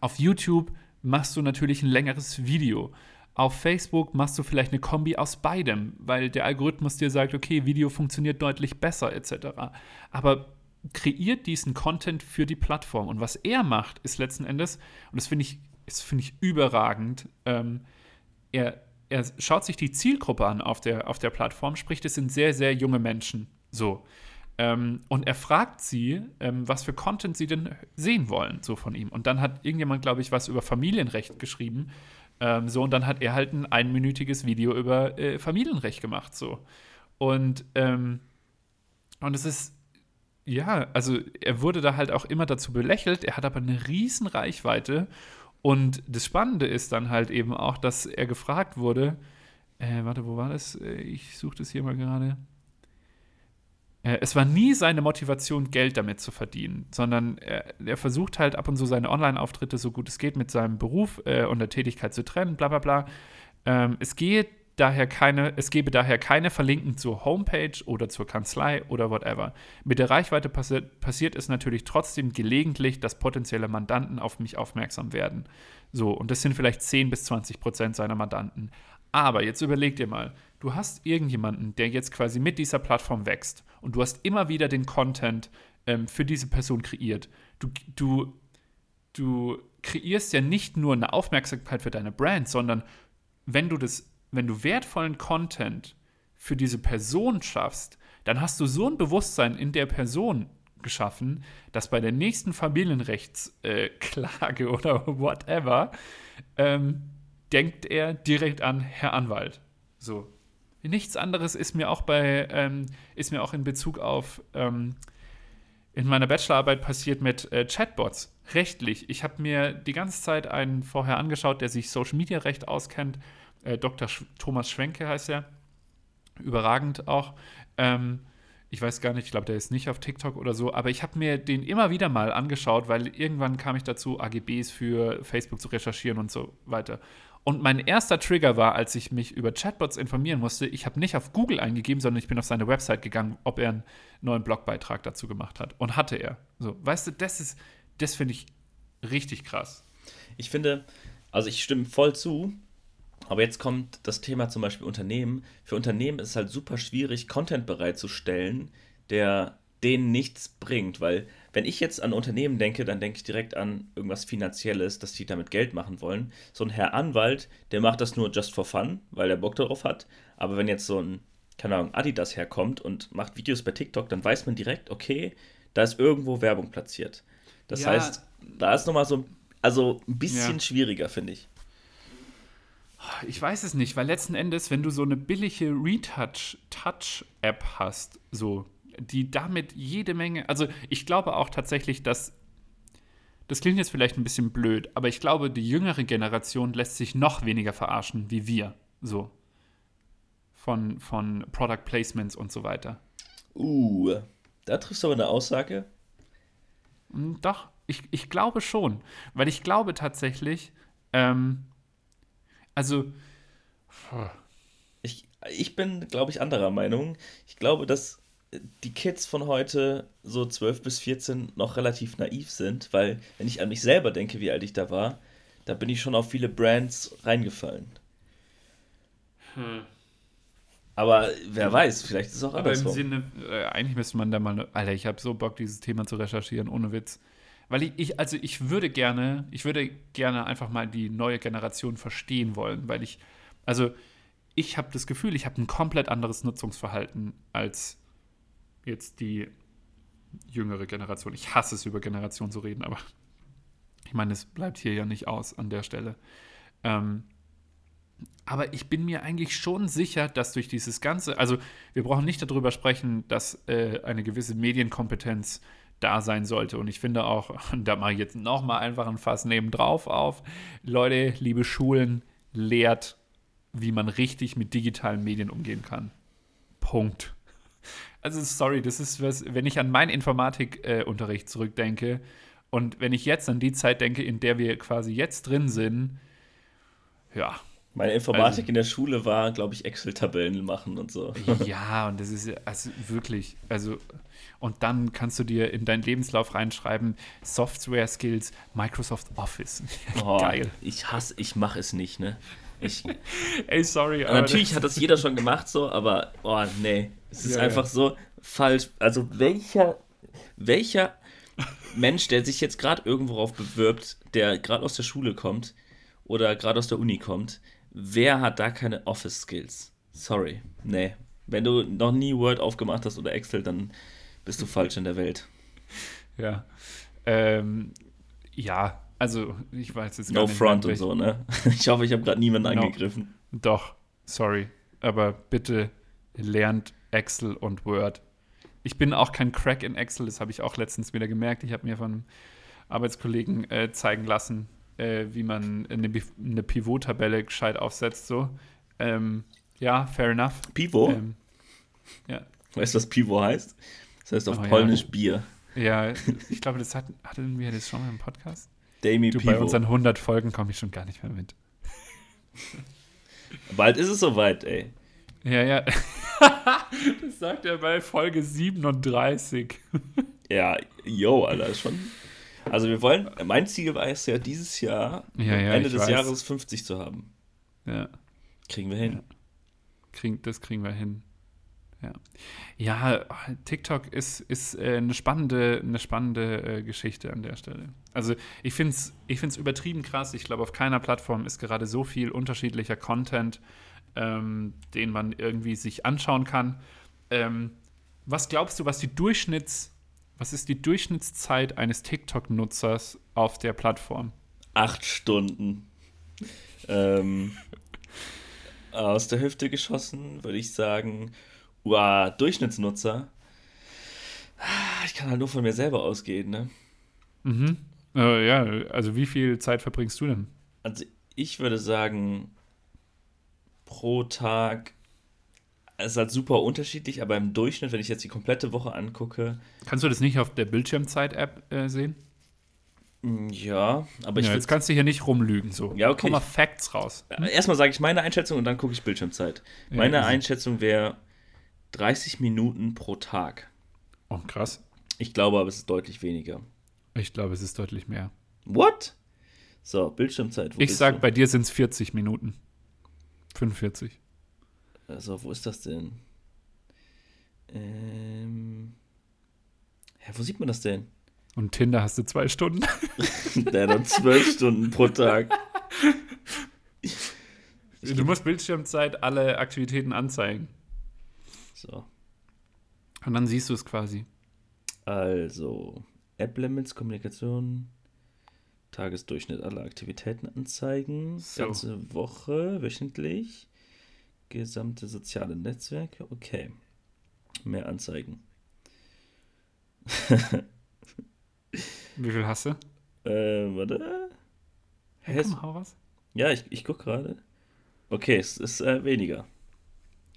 auf YouTube machst du natürlich ein längeres Video. Auf Facebook machst du vielleicht eine Kombi aus beidem, weil der Algorithmus dir sagt, okay, Video funktioniert deutlich besser etc. Aber kreiert diesen Content für die Plattform. Und was er macht, ist letzten Endes, und das finde ich ist, finde ich, überragend. Ähm, er, er schaut sich die Zielgruppe an auf der, auf der Plattform, sprich, es sind sehr, sehr junge Menschen. So. Ähm, und er fragt sie, ähm, was für Content sie denn sehen wollen, so von ihm. Und dann hat irgendjemand, glaube ich, was über Familienrecht geschrieben. Ähm, so, und dann hat er halt ein einminütiges Video über äh, Familienrecht gemacht. So. Und, ähm, und es ist ja, also er wurde da halt auch immer dazu belächelt. Er hat aber eine riesen Reichweite und das Spannende ist dann halt eben auch, dass er gefragt wurde, äh, warte, wo war das? Äh, ich suche das hier mal gerade. Äh, es war nie seine Motivation, Geld damit zu verdienen, sondern er, er versucht halt ab und zu seine Online-Auftritte so gut es geht mit seinem Beruf äh, und der Tätigkeit zu trennen, bla bla bla. Ähm, es geht daher keine, es gebe daher keine Verlinken zur Homepage oder zur Kanzlei oder whatever. Mit der Reichweite passi passiert es natürlich trotzdem gelegentlich, dass potenzielle Mandanten auf mich aufmerksam werden. So, und das sind vielleicht 10 bis 20 Prozent seiner Mandanten. Aber jetzt überleg dir mal, du hast irgendjemanden, der jetzt quasi mit dieser Plattform wächst und du hast immer wieder den Content ähm, für diese Person kreiert. Du, du, du kreierst ja nicht nur eine Aufmerksamkeit für deine Brand, sondern wenn du das, wenn du wertvollen Content für diese Person schaffst, dann hast du so ein Bewusstsein in der Person geschaffen, dass bei der nächsten Familienrechtsklage äh, oder whatever ähm, denkt er direkt an Herr Anwalt. So. Nichts anderes ist mir auch bei, ähm, ist mir auch in Bezug auf ähm, in meiner Bachelorarbeit passiert mit äh, Chatbots. Rechtlich. Ich habe mir die ganze Zeit einen vorher angeschaut, der sich Social Media Recht auskennt. Äh, Dr. Sch Thomas Schwenke heißt er. Überragend auch. Ähm, ich weiß gar nicht, ich glaube, der ist nicht auf TikTok oder so, aber ich habe mir den immer wieder mal angeschaut, weil irgendwann kam ich dazu, AGBs für Facebook zu recherchieren und so weiter. Und mein erster Trigger war, als ich mich über Chatbots informieren musste, ich habe nicht auf Google eingegeben, sondern ich bin auf seine Website gegangen, ob er einen neuen Blogbeitrag dazu gemacht hat. Und hatte er. So, weißt du, das ist, das finde ich richtig krass. Ich finde, also ich stimme voll zu, aber jetzt kommt das Thema zum Beispiel Unternehmen. Für Unternehmen ist es halt super schwierig, Content bereitzustellen, der denen nichts bringt, weil wenn ich jetzt an Unternehmen denke, dann denke ich direkt an irgendwas Finanzielles, dass die damit Geld machen wollen. So ein Herr Anwalt, der macht das nur just for fun, weil der Bock darauf hat. Aber wenn jetzt so ein, keine Ahnung, Adidas herkommt und macht Videos bei TikTok, dann weiß man direkt, okay, da ist irgendwo Werbung platziert. Das ja. heißt, da ist nochmal so, also ein bisschen ja. schwieriger, finde ich. Ich weiß es nicht, weil letzten Endes, wenn du so eine billige Retouch-Touch-App hast, so die damit jede Menge, also ich glaube auch tatsächlich, dass, das klingt jetzt vielleicht ein bisschen blöd, aber ich glaube, die jüngere Generation lässt sich noch weniger verarschen wie wir, so. Von, von Product Placements und so weiter. Uh, da triffst du aber eine Aussage. Hm, doch, ich, ich glaube schon, weil ich glaube tatsächlich, ähm, also, ich, ich bin, glaube ich, anderer Meinung. Ich glaube, dass die Kids von heute, so 12 bis 14, noch relativ naiv sind, weil, wenn ich an mich selber denke, wie alt ich da war, da bin ich schon auf viele Brands reingefallen. Hm. Aber wer weiß, vielleicht ist es auch Aber andersrum. im Sinne, äh, eigentlich müsste man da mal, Alter, ich habe so Bock, dieses Thema zu recherchieren, ohne Witz. Weil ich, ich, also ich würde gerne, ich würde gerne einfach mal die neue Generation verstehen wollen, weil ich, also ich habe das Gefühl, ich habe ein komplett anderes Nutzungsverhalten als jetzt die jüngere Generation. Ich hasse es, über Generation zu reden, aber ich meine, es bleibt hier ja nicht aus an der Stelle. Ähm, aber ich bin mir eigentlich schon sicher, dass durch dieses Ganze, also wir brauchen nicht darüber sprechen, dass äh, eine gewisse Medienkompetenz da sein sollte. Und ich finde auch, da mache ich jetzt nochmal einfach ein Fass nebendrauf auf, Leute, liebe Schulen, lehrt, wie man richtig mit digitalen Medien umgehen kann. Punkt. Also sorry, das ist was, wenn ich an meinen Informatikunterricht äh, zurückdenke und wenn ich jetzt an die Zeit denke, in der wir quasi jetzt drin sind, ja. Meine Informatik also, in der Schule war, glaube ich, Excel-Tabellen machen und so. Ja, und das ist also wirklich, also und dann kannst du dir in deinen Lebenslauf reinschreiben Software Skills, Microsoft Office. Oh, Geil. Ich hasse, ich mache es nicht, ne? Ich, Ey, sorry. Aber natürlich hat das jeder schon gemacht, so, aber oh nee, es ist ja, einfach ja. so falsch. Also welcher, welcher Mensch, der sich jetzt gerade irgendwo drauf bewirbt, der gerade aus der Schule kommt oder gerade aus der Uni kommt, wer hat da keine Office Skills? Sorry, nee. Wenn du noch nie Word aufgemacht hast oder Excel, dann bist du falsch in der Welt. Ja. Ähm, ja, also, ich weiß jetzt gar no nicht. No front und so, ne? Ich hoffe, ich habe gerade niemanden no. angegriffen. Doch, sorry. Aber bitte lernt Excel und Word. Ich bin auch kein Crack in Excel, das habe ich auch letztens wieder gemerkt. Ich habe mir von Arbeitskollegen äh, zeigen lassen, äh, wie man eine, eine Pivot-Tabelle gescheit aufsetzt. So. Ähm, ja, fair enough. Pivot? Ähm, ja. Weißt du, was Pivo heißt? Das heißt auf Oh, ja. Polnisch Bier. Ja, ich glaube, das hat, hatten wir das schon mal im Podcast. Dami Du, bei Pivo. unseren 100 Folgen komme ich schon gar nicht mehr mit. Bald ist es soweit, ey. Ja, ja. das sagt er bei Folge 37. Ja, yo, Alter, ist schon. Also wir wollen, mein Ziel war es ja dieses Jahr, Ja, ja, Ende des weiß. Jahres 50 zu haben. Ja, Kriegen wir hin. krieg, das kriegen wir hin. Ja, ja TikTok ist, ist äh, eine spannende, eine spannende äh, Geschichte an der Stelle. Also ich finde es ich find's übertrieben krass. Ich glaube, auf keiner Plattform ist gerade so viel unterschiedlicher Content, ähm, den man irgendwie sich anschauen kann. Ähm, was glaubst du, was die Durchschnitts, was ist die Durchschnittszeit eines TikTok-Nutzers auf der Plattform? Acht Stunden. Ähm, aus der Hüfte geschossen, würde ich sagen. Uah, Durchschnittsnutzer. Ah, Ich kann halt nur von mir selber ausgehen, ne? Mhm. Äh, ja, also wie viel Zeit verbringst du denn? Also ich würde sagen, pro Tag es ist halt super unterschiedlich, aber im Durchschnitt, wenn ich jetzt die komplette Woche angucke, Kannst du das nicht auf der Bildschirmzeit-App äh, sehen? mm, ja, aber ich ja, jetzt kannst du hier nicht rumlügen. So. Ja, okay. Komm mal Facts raus. Erstmal sage ich meine Einschätzung und dann gucke ich Bildschirmzeit. Ja, Meine easy. Einschätzung wäre 30 Minuten pro Tag. Oh, krass. Ich glaube aber, es ist deutlich weniger. Ich glaube, es ist deutlich mehr. What? So, Bildschirmzeit. Ich bist sag, du? bei dir sind es 40 Minuten. 45. Also, wo ist das denn? Ähm. Hä, wo sieht man das denn? Und Tinder hast du zwei Stunden. Der hat dann 12 Stunden pro Tag. du musst Bildschirmzeit alle Aktivitäten anzeigen. So, Und dann siehst du es quasi. also. App-Limits, Kommunikation, Tagesdurchschnitt aller Aktivitäten anzeigen, So. ganze Woche, wöchentlich, gesamte soziale Netzwerke, okay. Mehr Anzeigen. Wie viel hast du? Äh, warte. Hä, Ja, komm, hau raus. Ja, ich, ich gucke gerade. Okay, es ist äh, weniger.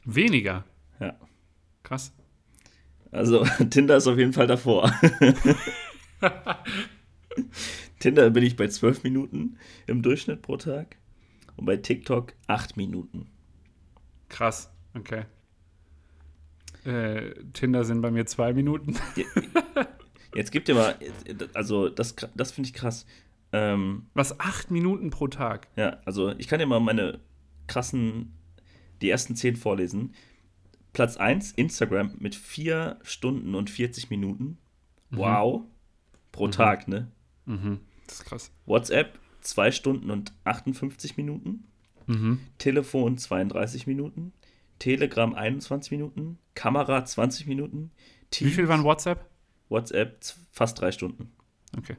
Weniger. Ja. Krass. Also, Tinder ist auf jeden Fall davor. Tinder bin ich bei 12 Minuten im Durchschnitt pro Tag und bei TikTok 8 Minuten. Krass. Okay. Äh, Tinder sind bei mir zwei Minuten. Jetzt gib dir mal, also das, das finde ich krass. Ähm, Was? Acht Minuten pro Tag? ja, also ich kann dir mal meine krassen, die ersten 10 vorlesen. Platz 1, Instagram mit 4 Stunden und 40 Minuten. Wow. Pro Tag, ne? Mhm. Das ist krass. WhatsApp 2 Stunden und 58 Minuten. Mhm. Telefon 32 Minuten. Telegram 21 Minuten. Kamera 20 Minuten. Wie Teams, viel waren WhatsApp? WhatsApp fast 3 Stunden. Okay.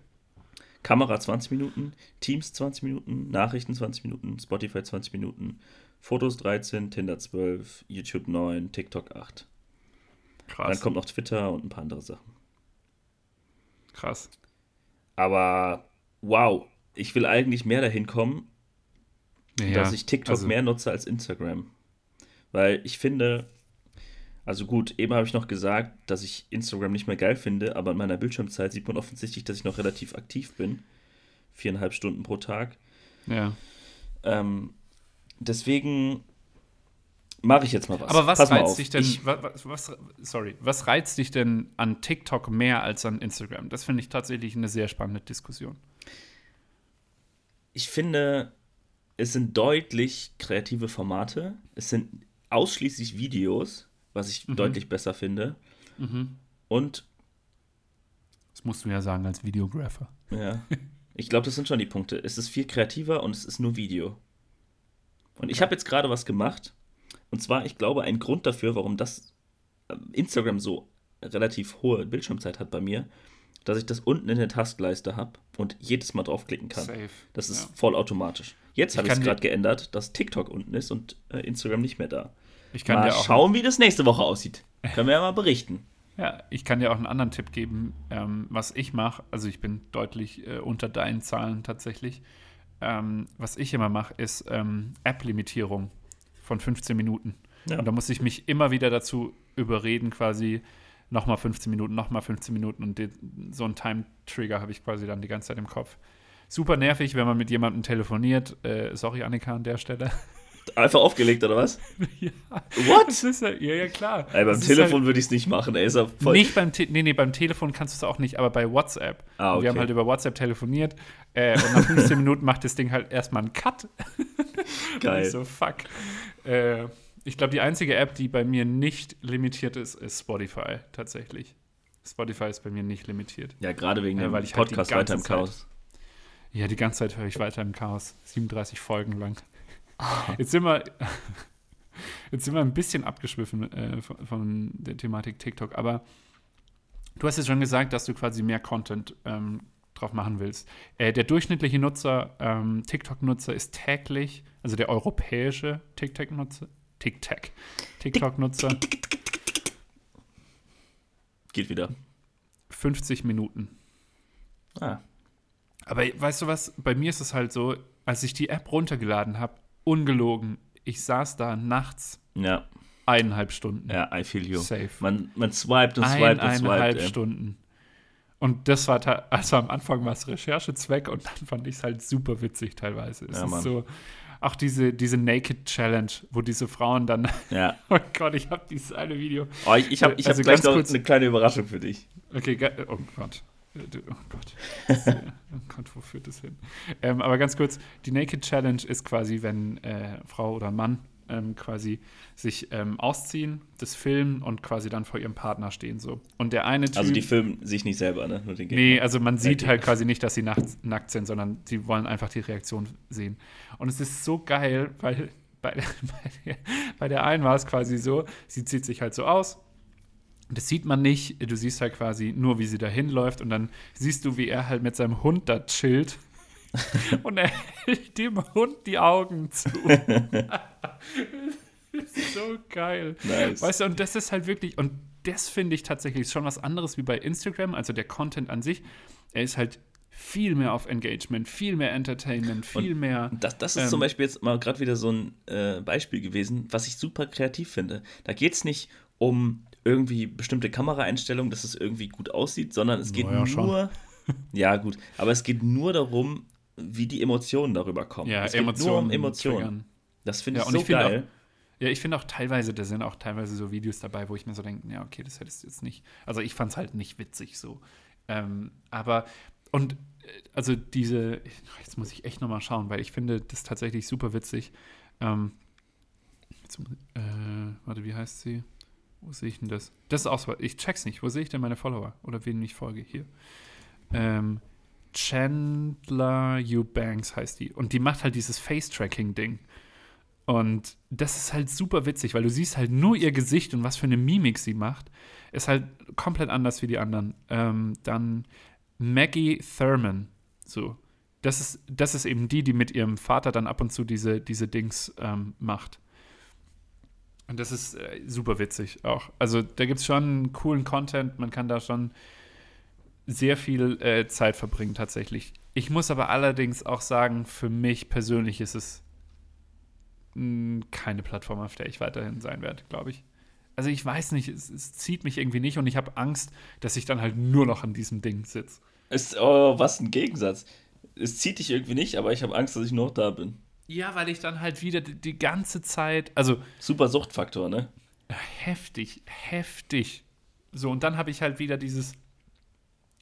Kamera 20 Minuten. Teams 20 Minuten. Nachrichten 20 Minuten. Spotify 20 Minuten. Fotos 13. Tinder 12. YouTube 9. TikTok 8. Krass. Dann kommt noch Twitter und ein paar andere Sachen. Krass. Aber wow, ich will eigentlich mehr dahin kommen, Ja, dass ich TikTok also- mehr nutze als Instagram. Weil ich finde, also gut, eben habe ich noch gesagt, dass ich Instagram nicht mehr geil finde, aber in meiner Bildschirmzeit sieht man offensichtlich, dass ich noch relativ aktiv bin. Viereinhalb Stunden pro Tag. Ja. Ähm, deswegen mache ich jetzt mal was. Aber was Pass reizt dich denn, Ich, wa- was, was, sorry, was reizt dich denn an TikTok mehr als an Instagram? Das finde ich tatsächlich eine sehr spannende Diskussion. ich finde, es sind deutlich kreative Formate. Es sind ausschließlich Videos, was ich Mhm. deutlich besser finde. Und Das musst du ja sagen als Videographer. Ja. Ich glaube, das sind schon die Punkte. Es ist viel kreativer und es ist nur Video. Und ich habe jetzt gerade was gemacht. Und zwar, ich glaube, ein Grund dafür, warum das ähm, Instagram so relativ hohe Bildschirmzeit hat bei mir, dass ich das unten in der Taskleiste habe und jedes Mal draufklicken kann. Safe. Das ist Ja. vollautomatisch. Jetzt habe ich es gerade geändert, dass TikTok unten ist und äh, Instagram nicht mehr da. Ich kann mal dir auch schauen, wie das nächste Woche aussieht. Können wir ja mal berichten. Ja, ich kann dir auch einen anderen Tipp geben, ähm, was ich mache. Also ich bin deutlich äh, unter deinen Zahlen tatsächlich. Ähm, was ich immer mache, ist ähm, App-Limitierung von 15 Minuten. Ja. Und da muss ich mich immer wieder dazu überreden quasi nochmal 15 Minuten, nochmal 15 Minuten und den, so einen Time-Trigger habe ich quasi dann die ganze Zeit im Kopf. Super nervig, wenn man mit jemandem telefoniert. Äh, sorry, Annika, an der Stelle. Einfach aufgelegt, oder was? ja. What? Das ist ja, ja, klar. Ey, beim Das Telefon halt würde ich es nicht machen, ey. Ist ja voll nicht beim, Te nee, nee, beim Telefon kannst du es auch nicht, aber bei WhatsApp. Ah, Und Wir haben okay. halt über WhatsApp telefoniert äh, und nach 15 Minuten macht das Ding halt erstmal einen Cut. geil. Ich so, fuck. Äh, ich glaube, die einzige App, die bei mir nicht limitiert ist, ist Spotify tatsächlich. Spotify ist bei mir nicht limitiert. Ja, gerade wegen Ja, dem halt Podcast ganze weiter im Zeit- Chaos. Ja, die ganze Zeit höre ich weiter im Chaos. 37 Folgen lang. Jetzt sind wir, jetzt sind wir ein bisschen abgeschwiffen äh, von, von der Thematik TikTok, aber du hast jetzt schon gesagt, dass du quasi mehr Content ähm, drauf machen willst. Äh, der durchschnittliche Nutzer, ähm, TikTok-Nutzer ist täglich, also der europäische TikTok-Nutzer, TikTok, TikTok-Nutzer, Geht wieder. 50 Minuten. Ah, Aber weißt du was, bei mir ist es halt so, als ich die App runtergeladen habe, ungelogen, ich saß da nachts ja, eineinhalb Stunden. ja, I feel you. Safe. Man, man swiped und swiped und Eineinhalb swiped. ey. Stunden. Und das war, also am Anfang war es Recherchezweck und dann fand ich es halt super witzig teilweise. Es Ja, ist so, auch diese, diese Naked Challenge, wo diese Frauen dann, Ja. oh Gott, ich habe dieses eine Video. Oh, ich ich habe ich Also hab gleich ganz noch kurz- eine kleine Überraschung für dich. Okay, oh Gott. Oh Gott. Das, äh, oh Gott, wo führt das hin? Ähm, aber ganz kurz, die Naked Challenge ist quasi, wenn äh, Frau oder Mann ähm, quasi sich ähm, ausziehen, das filmen und quasi dann vor ihrem Partner stehen so. Und der eine Typ, Also die filmen sich nicht selber, ne? Nur den Gegner. nee, also man sieht halt quasi nicht, dass sie nackt, nackt sind, sondern sie wollen einfach die Reaktion sehen. Und es ist so geil, weil bei, bei, der, bei der einen war es quasi so, sie zieht sich halt so aus, das sieht man nicht. Du siehst halt quasi nur, wie sie da hinläuft und dann siehst du, wie er halt mit seinem Hund da chillt. und er hält dem Hund die Augen zu. so geil. Nice. Weißt du, und das ist halt wirklich, und das finde ich tatsächlich schon was anderes wie bei Instagram, also der Content an sich. Er ist halt viel mehr auf Engagement, viel mehr Entertainment, viel mehr. Das, das ist Ähm, zum Beispiel jetzt mal gerade wieder so ein äh, Beispiel gewesen, was ich super kreativ finde. Da geht es nicht um irgendwie bestimmte Kameraeinstellungen, dass es irgendwie gut aussieht, sondern es geht Naja, nur. ja, gut, aber es geht nur darum, wie die Emotionen darüber kommen. Ja, es geht Emotionen. nur um Emotionen. triggern. Das finde Ja, ich und so ich geil. Ja, ich finde auch teilweise, da sind auch teilweise so Videos dabei, wo ich mir so denke, ja, okay, das hättest du jetzt nicht. Also ich fand es halt nicht witzig so. Ähm, aber, und äh, also diese, jetzt muss ich echt nochmal schauen, weil ich finde das tatsächlich super witzig. Ähm, jetzt, äh, warte, wie heißt sie? Wo sehe ich denn das? Das ist auch, ich check's nicht. Wo sehe ich denn meine Follower? Oder wen ich folge? Hier. Ähm, Chandler Eubanks heißt die. Und die macht halt dieses Face-Tracking-Ding. Und das ist halt super witzig, weil du siehst halt nur ihr Gesicht und was für eine Mimik sie macht. Ist halt komplett anders wie die anderen. Ähm, dann Maggie Thurman. So. Das ist, das ist eben die, die mit ihrem Vater dann ab und zu diese, diese Dings ähm, macht. Und das ist äh, super witzig auch. Also da gibt es schon coolen Content. Man kann da schon sehr viel äh, Zeit verbringen tatsächlich. Ich muss aber allerdings auch sagen, für mich persönlich ist es keine Plattform, auf der ich weiterhin sein werde, glaube ich. Also ich weiß nicht, es, es zieht mich irgendwie nicht und ich habe Angst, dass ich dann halt nur noch an diesem Ding sitze. Oh, was ein Gegensatz. Es zieht dich irgendwie nicht, aber ich habe Angst, dass ich noch da bin. Ja, weil ich dann halt wieder die, die ganze Zeit, also Super Suchtfaktor, ne? heftig, heftig. So, und dann habe ich halt wieder dieses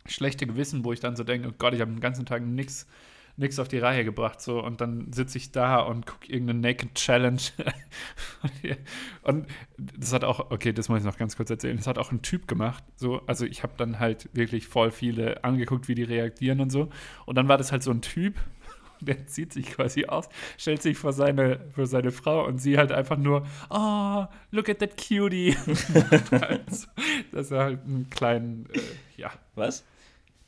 schlechte Gewissen, wo ich dann so denke, oh Gott, ich habe den ganzen Tag nichts nix auf die Reihe gebracht. So, und dann sitze ich da und gucke irgendeine Naked Challenge. und das hat auch, okay, das muss ich noch ganz kurz erzählen, das hat auch ein Typ gemacht. So, also ich habe dann halt wirklich voll viele angeguckt, wie die reagieren und so. Und dann war das halt so ein Typ, der zieht sich quasi aus, stellt sich vor seine, vor seine Frau und sie halt einfach nur, oh, look at that cutie. also, dass er halt einen kleinen, äh, ja, Was?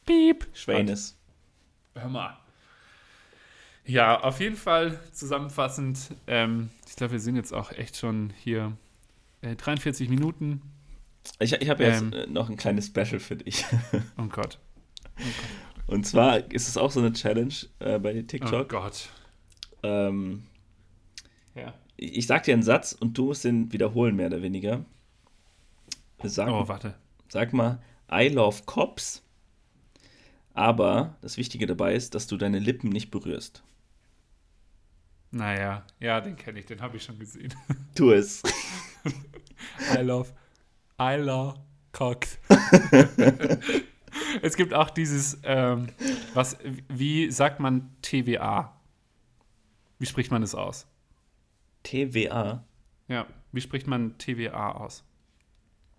Piep. Schwänes. Hör mal. Ja, auf jeden Fall zusammenfassend, ähm, ich glaube, wir sind jetzt auch echt schon hier äh, 43 Minuten. Ich, ich habe jetzt Ähm. äh, noch ein kleines Special für dich. Oh Gott. Und zwar ist es auch so eine Challenge äh, bei Oh TikTok. Gott. Ähm, Ja. ich ich sag dir einen Satz und du musst den wiederholen, mehr oder weniger. Sag, Oh, warte. sag mal, I love cops. Aber das Wichtige dabei ist, dass du deine Lippen nicht berührst. Naja, ja, den kenne ich, den habe ich schon gesehen. Tu es. I love, I love Cox. es gibt auch dieses, ähm, was, wie sagt man TVA? Wie spricht man das aus? TVA. Ja, wie spricht man TVA aus?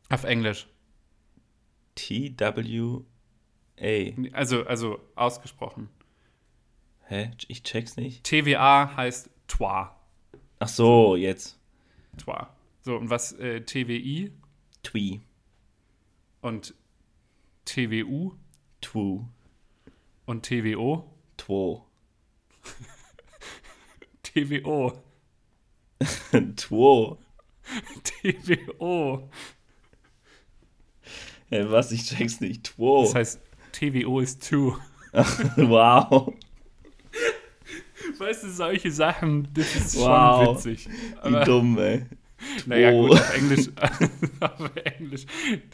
Auf Englisch. TWA. Also, also ausgesprochen. Hä? Ich check's nicht. TVA heißt Toi. Ach so, jetzt. Toi. So, und was äh, TWI Twee. und TWU Twu. und TWO? Two. TWO. Two. TWO. Hä, was? Ich check's nicht. Two. Das heißt, TWO ist two. wow. Weißt du, solche Sachen, das ist Wow. schon witzig. Wie Aber, dumm, ey. Naja, gut, auf Englisch, auf Englisch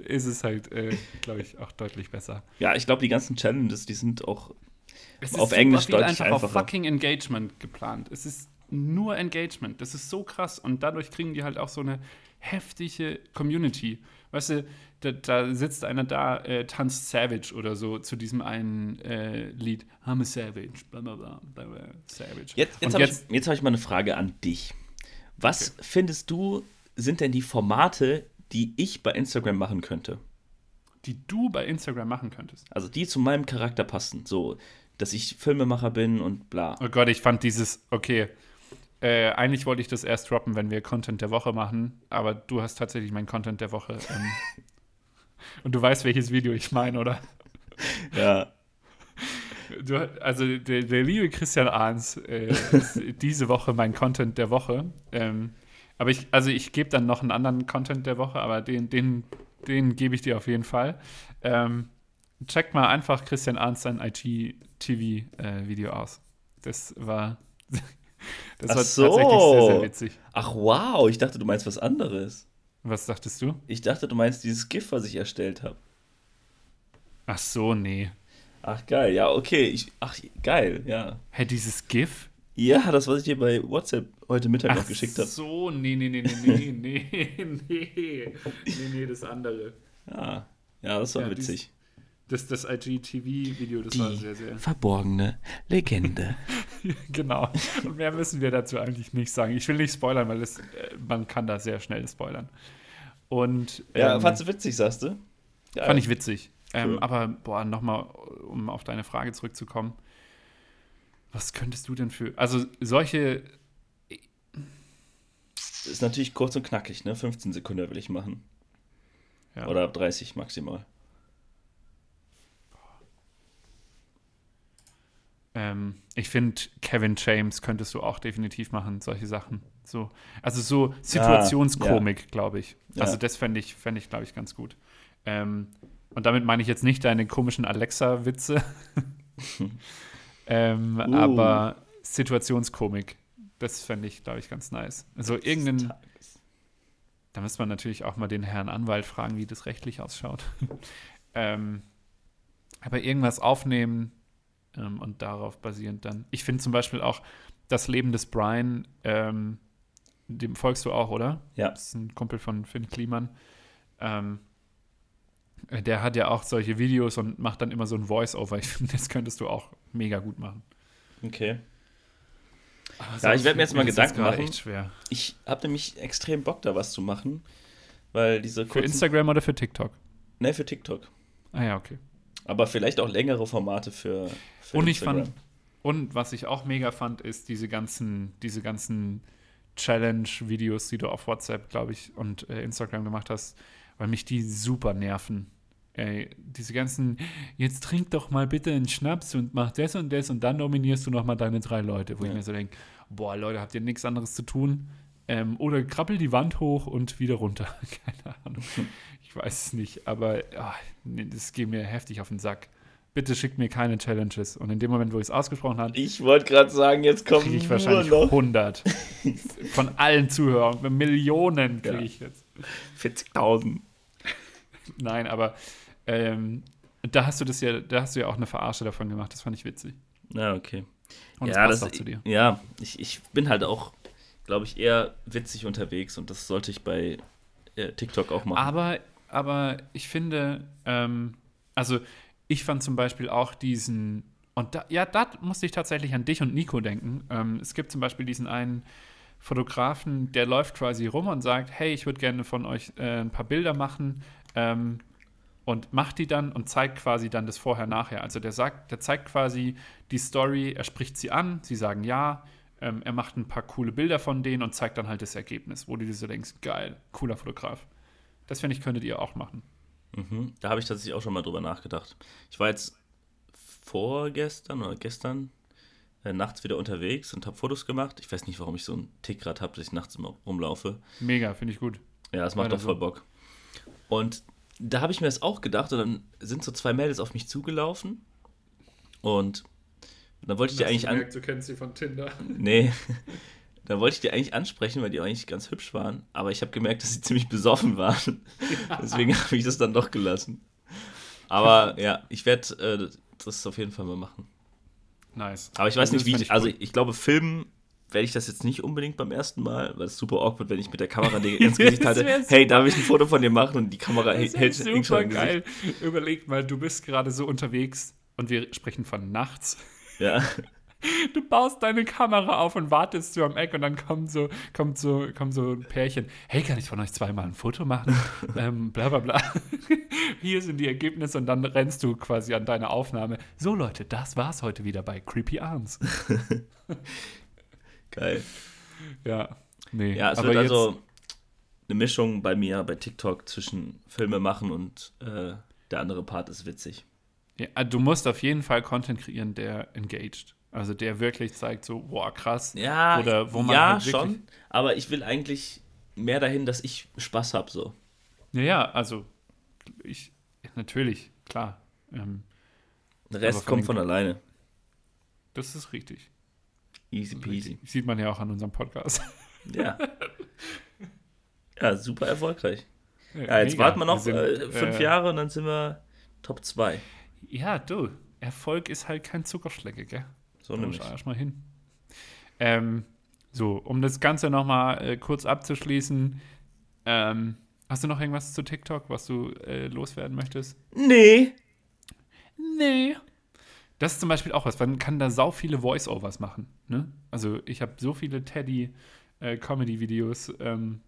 ist es halt, äh, glaube ich, auch deutlich besser. Ja, ich glaube, die ganzen Challenges, die sind auch. Es Auf super Englisch viel deutlich einfach auf einfacher. fucking Engagement geplant. Es ist nur Engagement. Das ist so krass. Und dadurch kriegen die halt auch so eine heftige Community. Weißt du, da, da sitzt einer da, äh, tanzt Savage oder so zu diesem einen äh, Lied. I'm a Savage. Blah, blah, Savage. Jetzt, jetzt habe ich, jetzt hab ich mal eine Frage an dich. Was findest du, sind denn die Formate, die ich bei Instagram machen könnte? die du bei Instagram machen könntest. Also die zu meinem Charakter passen. So, dass ich Filmemacher bin und bla. Oh Gott, ich fand dieses, okay, äh, eigentlich wollte ich das erst droppen, wenn wir Content der Woche machen, aber du hast tatsächlich mein Content der Woche. Ähm, und du weißt, welches Video ich meine, oder? Ja. Du, also der, der liebe Christian Ahns äh, ist diese Woche mein Content der Woche. Ähm, aber ich, also ich gebe dann noch einen anderen Content der Woche, aber den, den, den gebe ich dir auf jeden Fall. Ähm, checkt mal einfach Christian Ahns sein IGTV-Video aus. Das war, das war so. tatsächlich sehr, sehr witzig. Ach wow, ich dachte, du meinst was anderes. Was dachtest du? Ich dachte, du meinst dieses GIF, was ich erstellt habe. Ach so, nee. Ach geil, ja, okay. Ich, ach, geil, ja. Hä, dieses GIF? Ja, das, was ich dir bei WhatsApp heute Mittag noch Ach geschickt habe. so, nee, nee, nee, nee, nee, nee, nee, nee, nee, das andere. Ja. ja, das war Ja, witzig. Das, das IGTV-Video, das war sehr, sehr. verborgene Legende. Genau. Und mehr müssen wir dazu eigentlich nicht sagen. Ich will nicht spoilern, weil es, äh, man kann da sehr schnell spoilern. Und ja, ähm, fandst du witzig, sagst du? Ja, fand ich witzig. Ähm, Cool. aber, boah, nochmal, um auf deine Frage zurückzukommen. Was könntest du denn für. Also, solche. Ist natürlich kurz und knackig, ne? 15 Sekunden will ich machen. Ja. Oder 30 maximal. Ähm, ich finde, Kevin James könntest du auch definitiv machen, solche Sachen. So, also so Situationskomik, glaube ich. Also Ja. das fände ich, fänd ich glaube ich, ganz gut. Ähm, und damit meine ich jetzt nicht deine komischen Alexa-Witze, ähm, Uh. aber Situationskomik, das fände ich, glaube ich, ganz nice. Also irgendein, da müsste man natürlich auch mal den Herrn Anwalt fragen, wie das rechtlich ausschaut. ähm, aber irgendwas aufnehmen ähm, und darauf basierend dann. Ich finde zum Beispiel auch das Leben des Brian, ähm, dem folgst du auch, oder? Ja. Das ist ein Kumpel von Finn Kliman. Ähm, äh, der hat ja auch solche Videos und macht dann immer so ein Voice-Over. Ich finde, das könntest du auch mega gut machen. Okay. Aber Ja, ich werd mir jetzt mal das ist Gedanken machen. echt schwer. Ich habe nämlich extrem Bock, da was zu machen. Weil diese Für. Instagram oder für TikTok? Ne, für TikTok. Ah ja, okay. Aber vielleicht auch längere Formate für, für Und ich Instagram. fand, und was ich auch mega fand, ist diese ganzen, diese ganzen Challenge-Videos, die du auf WhatsApp, glaube ich, und äh, Instagram gemacht hast, weil mich die super nerven. Ey, diese ganzen, jetzt trink doch mal bitte einen Schnaps und mach das und das und dann nominierst du noch mal deine drei Leute, wo ich Ja. mir so denke, boah, Leute, habt ihr nichts anderes zu tun? Ähm, oder krabbel die Wand hoch und wieder runter. Keine Ahnung. Ich weiß es nicht, aber ah, nee, das geht mir heftig auf den Sack. Bitte schickt mir keine Challenges. Und in dem Moment, wo ich es ausgesprochen habe, Ich wollte gerade sagen, jetzt kriege ich nur wahrscheinlich noch 100. Von allen Zuhörern. Millionen kriege Ja. ich jetzt. 40.000. Nein, aber ähm, da hast du das ja, da hast du ja auch eine Verarsche davon gemacht. Das fand ich witzig. Ja, okay. Und ja, das passt das, auch zu dir. ja ich, ich bin halt auch, glaube ich, eher witzig unterwegs und das sollte ich bei äh, TikTok auch machen. Aber, aber ich finde, ähm, also ich fand zum Beispiel auch diesen, und da, ja, da musste ich tatsächlich an dich und Nico denken. Ähm, es gibt zum Beispiel diesen einen Fotografen, der läuft quasi rum und sagt, hey, ich würde gerne von euch äh, ein paar Bilder machen. Ähm, und macht die dann und zeigt quasi dann das Vorher-Nachher. Also der sagt, der zeigt quasi die Story, er spricht sie an, sie sagen ja, ähm, er macht ein paar coole Bilder von denen und zeigt dann halt das Ergebnis, wo du dir so denkst, geil, cooler Fotograf. Das finde ich, könntet ihr auch machen. Mhm. Da habe ich tatsächlich auch schon mal drüber nachgedacht. Ich war jetzt vorgestern oder gestern äh, nachts wieder unterwegs und habe Fotos gemacht. Ich weiß nicht, warum ich so einen Tick gerade habe, dass ich nachts immer rumlaufe. Mega, finde ich gut. Ja, das macht doch voll. Bock. Und da habe ich mir das auch gedacht und dann sind so zwei Mädels auf mich zugelaufen und dann wollte ich die eigentlich an, du kennst sie von Tinder. Nee. Da wollte ich die eigentlich ansprechen, weil die auch eigentlich ganz hübsch waren. Aber ich habe gemerkt, dass sie ziemlich besoffen waren. Deswegen habe ich das dann doch gelassen. Aber ja, ich werde äh, das auf jeden Fall mal machen. Nice. Aber ich weiß Also nicht, wie ich. Also ich glaube, filmen werde ich das jetzt nicht unbedingt beim ersten Mal, weil es super awkward, wenn ich mit der Kamera ins Gesicht halte. Hey, darf ich ein Foto von dir machen? Und die Kamera Das hält super geil. Überleg mal, du bist gerade so unterwegs und wir sprechen von nachts. Ja. Du baust deine Kamera auf und wartest so am Eck und dann kommt so, kommt so, kommt so ein Pärchen. Hey, kann ich von euch zweimal ein Foto machen? ähm, bla bla bla. Hier sind die Ergebnisse und dann rennst du quasi an deine Aufnahme. So Leute, das war's heute wieder bei Creepy Arms. Geil. Ja, nee. Ja, es aber wird also eine Mischung bei mir bei TikTok zwischen Filme machen und äh, der andere Part ist witzig. ja, du musst auf jeden Fall Content kreieren, der engaged. Also der wirklich zeigt so, boah, krass. Ja, Oder wo man ja halt schon, aber ich will eigentlich mehr dahin, dass ich Spaß habe so. Ja, ja, also ich, natürlich, klar. Ähm, Der Rest von kommt von alleine. das ist richtig. Easy peasy. Sieht man ja auch an unserem Podcast. Ja. ja, super erfolgreich. Ja, jetzt Mega. warten wir noch Wir sind, äh, fünf äh, Jahre und dann sind wir Top 2. Ja, du, Erfolg ist halt kein Zuckerschlecke, gell? So Da nämlich. muss erstmal hin. Ähm, so, um das Ganze nochmal äh, kurz abzuschließen, ähm, hast du noch irgendwas zu TikTok, was du äh, loswerden möchtest? Nee. Nee. Das ist zum Beispiel auch was, man kann da sau viele Voice-Overs machen. Ne? Also ich habe so viele Teddy-Comedy-Videos ähm,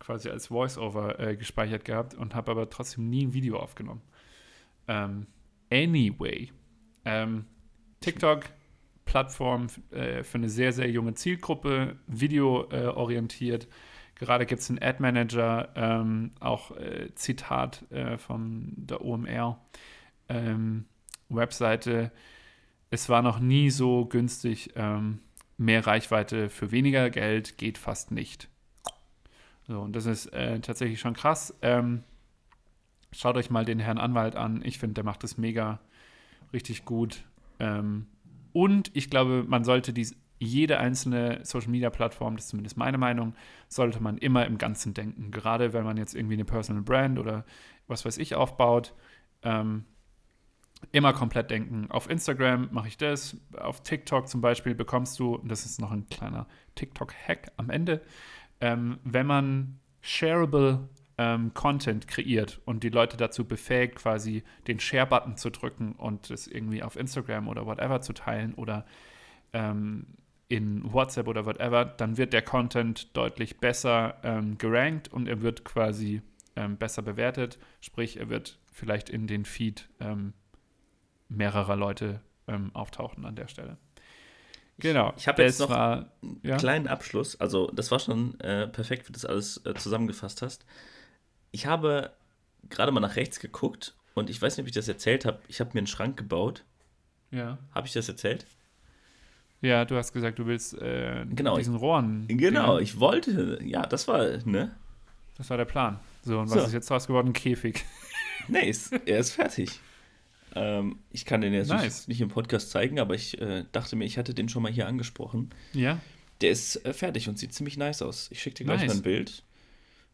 quasi als Voice-Over äh, gespeichert gehabt und habe aber trotzdem nie ein Video aufgenommen. Ähm, anyway, ähm, TikTok, Plattform äh, für eine sehr, sehr junge Zielgruppe, videoorientiert. Äh. Gerade gibt es einen Ad-Manager, ähm, auch äh, Zitat äh, von der OMR. Ähm, Webseite, es war noch nie so günstig, ähm, mehr Reichweite für weniger Geld geht fast nicht. So, und das ist äh, tatsächlich schon krass. Ähm, schaut euch mal den Herrn Anwalt an. Ich finde, der macht das mega richtig gut. Ähm, und ich glaube, man sollte dies, jede einzelne Social Media Plattform, das ist zumindest meine Meinung, sollte man immer im Ganzen denken. Gerade wenn man jetzt irgendwie eine Personal Brand oder was weiß ich aufbaut. Ähm, immer komplett denken. Auf Instagram mache ich das, auf TikTok zum Beispiel bekommst du, das ist noch ein kleiner TikTok-Hack am Ende, ähm, wenn man shareable ähm, Content kreiert und die Leute dazu befähigt, quasi den Share-Button zu drücken und es irgendwie auf Instagram oder whatever zu teilen oder ähm, in WhatsApp oder whatever, dann wird der Content deutlich besser ähm, gerankt und er wird quasi ähm, besser bewertet. Sprich, er wird vielleicht in den Feed ähm, mehrerer Leute ähm, auftauchen an der Stelle. Genau. ich hab jetzt das noch war, ja? Kleinen Abschluss. Also, das war schon äh, perfekt, wie du das alles äh, zusammengefasst hast. Ich habe gerade mal nach rechts geguckt und ich weiß nicht, ob ich das erzählt habe. Ich habe mir einen Schrank gebaut. ja. Habe ich das erzählt? Ja, du hast gesagt, du willst äh, Genau. diesen Rohren. Genau, ich wollte. Ja, das war, ne? Das war der Plan. So, und So. was ist jetzt draus geworden? Ein Käfig. Nee, ist, er ist fertig. Ähm, ich kann den jetzt Nice. nicht, im Podcast zeigen, aber ich äh, dachte mir, ich hatte den schon mal hier angesprochen. Ja. Der ist äh, fertig und sieht ziemlich nice aus. Ich schicke dir gleich Nice. mal ein Bild.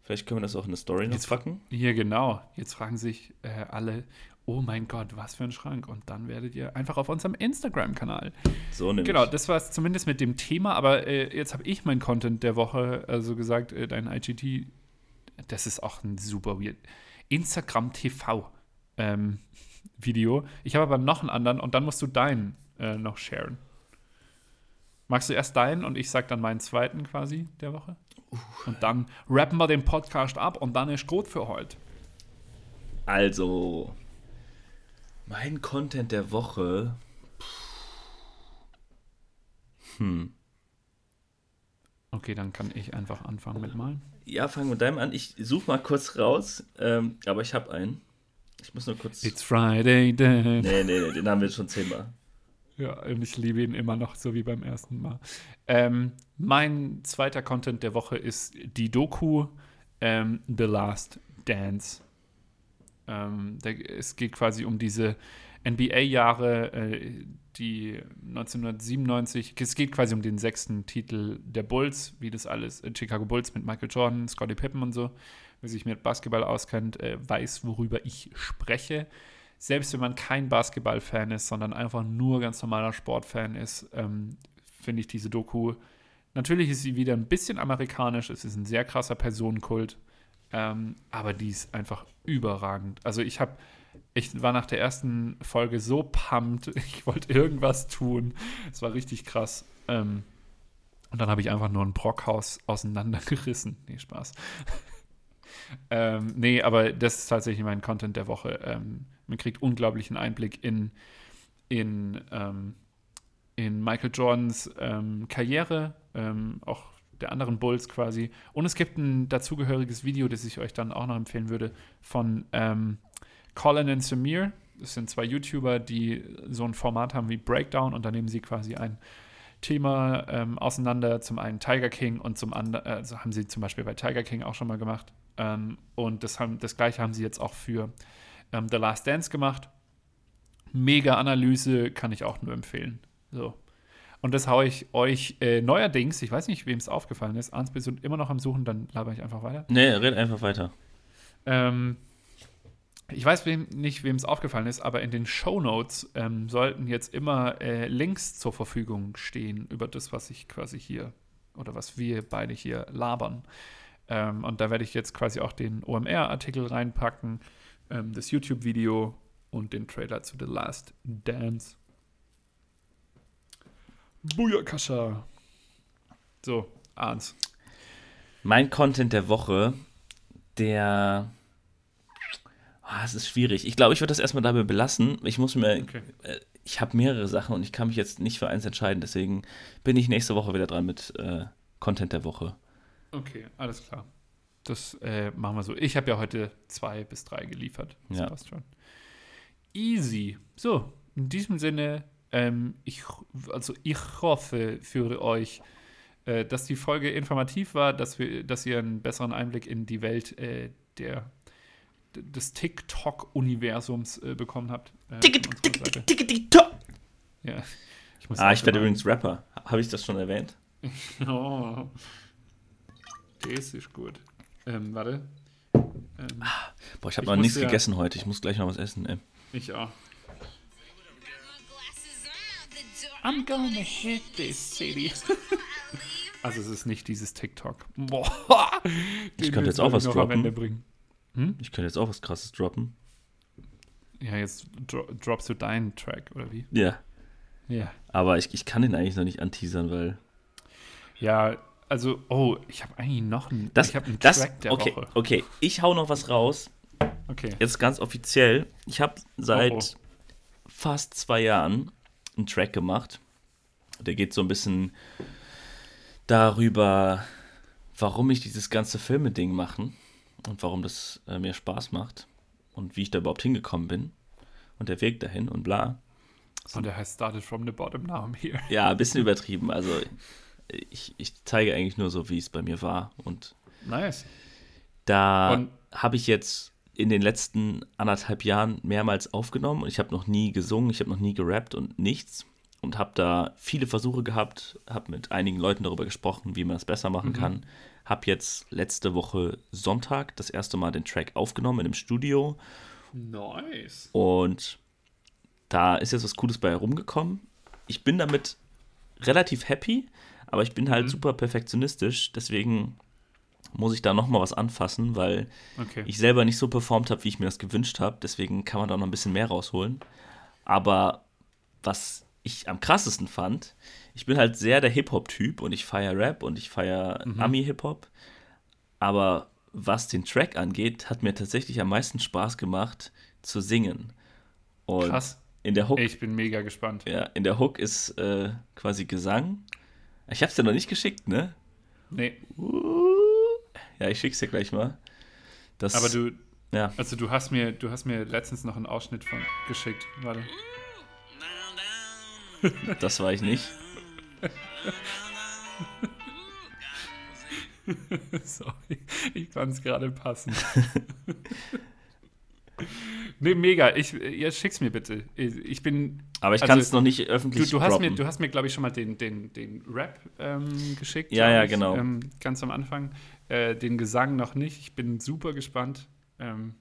Vielleicht können wir das auch in eine Story noch Jetzt packen. Hier, genau. Jetzt fragen sich äh, alle, oh mein Gott, was für ein Schrank. Und dann werdet ihr einfach auf unserem Instagram-Kanal. So nämlich. Genau, das war es zumindest mit dem Thema. Aber äh, jetzt habe ich mein Content der Woche, also gesagt, äh, dein IGT, das ist auch ein super weird. Instagram TV ähm, Video. Ich habe aber noch einen anderen und dann musst du deinen äh, noch sharen. Magst du erst deinen und ich sag dann meinen zweiten quasi der Woche? Und dann rappen wir den Podcast ab und dann ist gut für heute. Also, mein Content der Woche. Hm. Okay, dann kann ich einfach anfangen mit malen. Ja, fangen wir mit deinem an. Ich suche mal kurz raus, ähm, aber ich habe einen. Ich muss nur kurz. It's Friday then. Nee, nee, nee, den haben wir schon zehnmal. Ja, und ich liebe ihn immer noch, so wie beim ersten Mal. Ähm, mein zweiter Content der Woche ist die Doku ähm, The Last Dance. Ähm, da, es geht quasi um diese NBA-Jahre, äh, die 1997, es geht quasi um den sechsten Titel der Bulls, wie das alles, äh, Chicago Bulls mit Michael Jordan, Scottie Pippen und so. Wer sich mit Basketball auskennt, äh, weiß, worüber ich spreche selbst wenn man kein Basketball-Fan ist, sondern einfach nur ganz normaler Sportfan ist, ähm, finde ich diese Doku. Natürlich ist sie wieder ein bisschen amerikanisch, es ist ein sehr krasser Personenkult, ähm, aber die ist einfach überragend. Also ich habe, ich war nach der ersten Folge so pumped, ich wollte irgendwas tun. Es war richtig krass. Ähm, und dann habe ich einfach nur ein Brockhaus auseinandergerissen. Nee, Spaß. Ähm, nee, aber das ist tatsächlich mein Content der Woche. Ähm, man kriegt unglaublichen Einblick in, in, ähm, in Michael Jordans ähm, Karriere, ähm, auch der anderen Bulls quasi. Und es gibt ein dazugehöriges Video, das ich euch dann auch noch empfehlen würde, von ähm, Colin und Samir. Das sind zwei YouTuber, die so ein Format haben wie Breakdown und da nehmen sie quasi ein Thema ähm, auseinander. Zum einen Tiger King und zum anderen, äh, also haben sie zum Beispiel bei Tiger King auch schon mal gemacht. Ähm, und das, haben, das gleiche haben sie jetzt auch für ähm, The Last Dance gemacht. Mega Analyse, kann ich auch nur empfehlen. So. Und das haue ich euch äh, neuerdings, ich weiß nicht, wem es aufgefallen ist, Arns bist du immer noch am Suchen, dann laber ich einfach weiter. Nee, red einfach weiter. Ähm, ich weiß wem, nicht, wem es aufgefallen ist, aber in den Show Notes ähm, sollten jetzt immer äh, Links zur Verfügung stehen über das, was ich quasi hier oder was wir beide hier labern. Ähm, und da werde ich jetzt quasi auch den OMR-Artikel reinpacken, ähm, das YouTube-Video und den Trailer zu The Last Dance. Booyakasha. So, Arns. Mein Content der Woche, der. Ah, es ist schwierig. Ich glaube, ich würde das erstmal dabei belassen. Ich muss mir. Okay. Äh, ich habe mehrere Sachen und ich kann mich jetzt nicht für eins entscheiden. Deswegen bin ich nächste Woche wieder dran mit äh, Content der Woche. Okay, alles klar. Das äh, machen wir so. Ich habe ja heute zwei bis drei geliefert. Das Ja. passt schon. Easy. So, in diesem Sinne, ähm, ich, also ich hoffe für euch, äh, dass die Folge informativ war, dass, wir, dass ihr einen besseren Einblick in die Welt äh, der, des TikTok-Universums äh, bekommen habt. Äh, unserer Seite. Ja. Ich Ah, ich werde übrigens Rapper. Habe ich das schon erwähnt? Oh. Das ist gut. Ähm, warte. Ähm, Boah, ich habe Ich noch nichts ja- gegessen heute. Ich muss gleich noch was essen. Ey. ich auch. I'm gonna hit this city. Also es ist nicht dieses TikTok. Boah. Den könnte jetzt auch was droppen. Bringen. Ich könnte jetzt auch was krasses droppen. Ja, jetzt dro droppst du deinen Track, oder wie? Ja. Ja. Aber ich, ich kann den eigentlich noch nicht anteasern, weil. Ja, also, oh, ich habe eigentlich noch einen, Das, ich habe einen das, Track der okay, Woche. okay, ich hau noch was raus. Okay. Jetzt ganz offiziell. Ich habe seit Oh, oh. fast zwei Jahren einen Track gemacht. Der geht so ein bisschen darüber, warum ich dieses ganze Filme-Ding machen und warum das äh, mir Spaß macht und wie ich da überhaupt hingekommen bin und der Weg dahin und bla. Und der heißt Started from the Bottom, now I'm here. Ja, ein bisschen übertrieben. Also ich, ich zeige eigentlich nur so, wie es bei mir war. Und Nice. da habe ich jetzt in den letzten anderthalb Jahren mehrmals aufgenommen und ich habe noch nie gesungen, ich habe noch nie gerappt und nichts. und habe da viele Versuche gehabt, habe mit einigen Leuten darüber gesprochen, wie man das besser machen kann. Habe jetzt letzte Woche Sonntag das erste Mal den Track aufgenommen in einem Studio Nice. und da ist jetzt was Cooles bei herumgekommen. Ich bin damit relativ happy, aber ich bin halt Mhm. super perfektionistisch, deswegen muss ich da nochmal was anfassen, weil Okay. ich selber nicht so performt habe, wie ich mir das gewünscht habe. Deswegen kann man da noch ein bisschen mehr rausholen. Aber was ich am krassesten fand, ich bin halt sehr der Hip-Hop-Typ und ich feiere Rap und ich feiere Mhm. Ami-Hip-Hop. Aber was den Track angeht, hat mir tatsächlich am meisten Spaß gemacht zu singen. Und Krass. in der Hook, Ich bin mega gespannt. ja, in der Hook ist äh, quasi Gesang. Ich hab's dir noch nicht geschickt, ne? Nee, Ja, ich schick's dir gleich mal. Das, aber du, ja. also du hast mir, du hast mir letztens noch einen Ausschnitt von geschickt. Warte. Das war ich nicht. Sorry, ich fand es gerade passend. nee, mega. Ich, ja, schick's mir bitte. Ich bin. Aber ich Also, kann es noch nicht Du, öffentlich du hast mir, du hast mir, glaube ich, schon mal den, den, den Rap ähm, geschickt. Ja, ja, ich, genau. Ähm, ganz am Anfang. Äh, den Gesang noch nicht. Ich bin super gespannt. Ähm,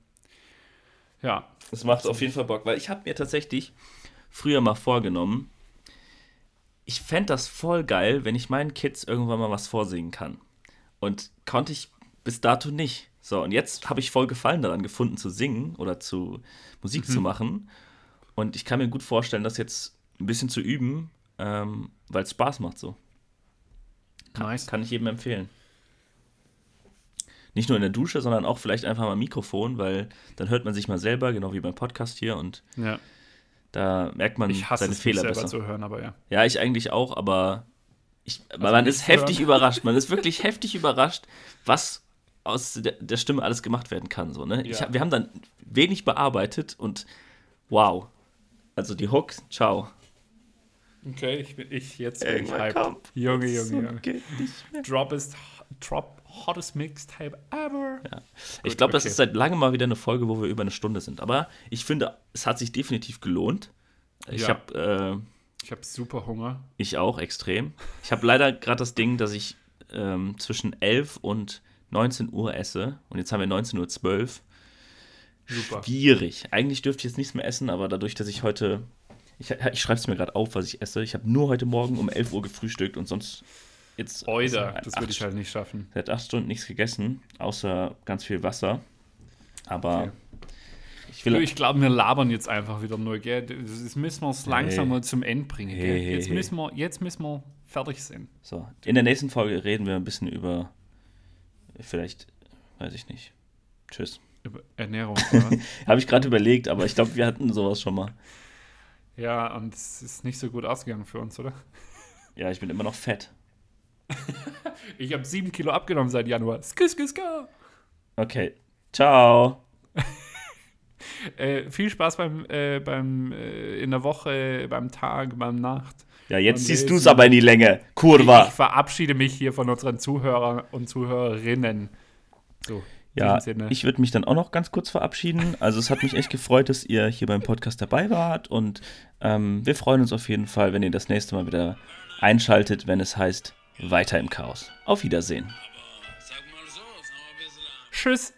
ja, Es macht auf jeden Fall Bock, weil ich habe mir tatsächlich früher mal vorgenommen, ich fände das voll geil, wenn ich meinen Kids irgendwann mal was vorsingen kann. Und konnte ich bis dato nicht. So, und jetzt habe ich voll Gefallen daran gefunden, zu singen oder zu Musik Mhm. zu machen. Und ich kann mir gut vorstellen, das jetzt ein bisschen zu üben, ähm, weil es Spaß macht so. Kann, Nice. kann ich jedem empfehlen. Nicht nur in der Dusche, sondern auch vielleicht einfach mal am Mikrofon, weil dann hört man sich mal selber, genau wie beim Podcast hier, und ja. da merkt man Ich hasse seine es, mich Fehler selber besser. zu hören, aber ja. Ja, ich eigentlich auch, aber ich, man Also mich ist zu hören? heftig überrascht. Man ist wirklich heftig überrascht, was aus der, der Stimme alles gemacht werden kann. So, ne? Ja. hab- wir haben dann wenig bearbeitet und wow. Also die Hook, ciao. Okay, ich bin ich jetzt bin ich hyped. Junge, Junge, Junge. Drop ist Drop hottest Mixtape ever. Ich glaube, das okay. ist seit langem mal wieder eine Folge, wo wir über eine Stunde sind. Aber ich finde, es hat sich definitiv gelohnt. Ich Ja. habe, äh, Ich habe super Hunger. ich auch extrem. Ich habe leider gerade das Ding, dass ich ähm, zwischen 11 und 19 Uhr esse. Und jetzt haben wir 19.12 Uhr. Super. Schwierig. Eigentlich dürfte ich jetzt nichts mehr essen, aber dadurch, dass ich heute. Ich, ich schreibe es mir gerade auf, was ich esse. Ich habe nur heute Morgen um 11 Uhr gefrühstückt und sonst jetzt. Oida, seit das acht würde ich halt nicht schaffen. Seit acht Stunden nichts gegessen, außer ganz viel Wasser. Aber Okay. ich ich glaube, wir labern jetzt einfach wieder nur, gell? Das müssen wir es langsam Hey. mal zum Ende bringen, gell? Hey, hey, jetzt, müssen wir, jetzt müssen wir fertig sein. so, in der nächsten Folge reden wir ein bisschen über. Vielleicht, weiß ich nicht. Tschüss. Über Ernährung? Habe ich gerade überlegt, aber ich glaube, wir hatten sowas schon mal. ja, und es ist nicht so gut ausgegangen für uns, oder? Ja, ich bin immer noch fett. Ich habe sieben Kilo abgenommen seit Januar. Skis, skis, skis. Okay. Ciao. Äh, viel Spaß beim, äh, beim äh, in der Woche, beim Tag, beim Nacht. Ja, jetzt ziehst du es aber in die Länge. Ich Kurva. verabschiede mich hier von unseren Zuhörern und Zuhörerinnen. So, Ja, ich würde mich dann auch noch ganz kurz verabschieden. Also es hat mich echt gefreut, dass ihr hier beim Podcast dabei wart und ähm, wir freuen uns auf jeden Fall, wenn ihr das nächste Mal wieder einschaltet, wenn es heißt Weiter im Chaos. Auf Wiedersehen. Tschüss.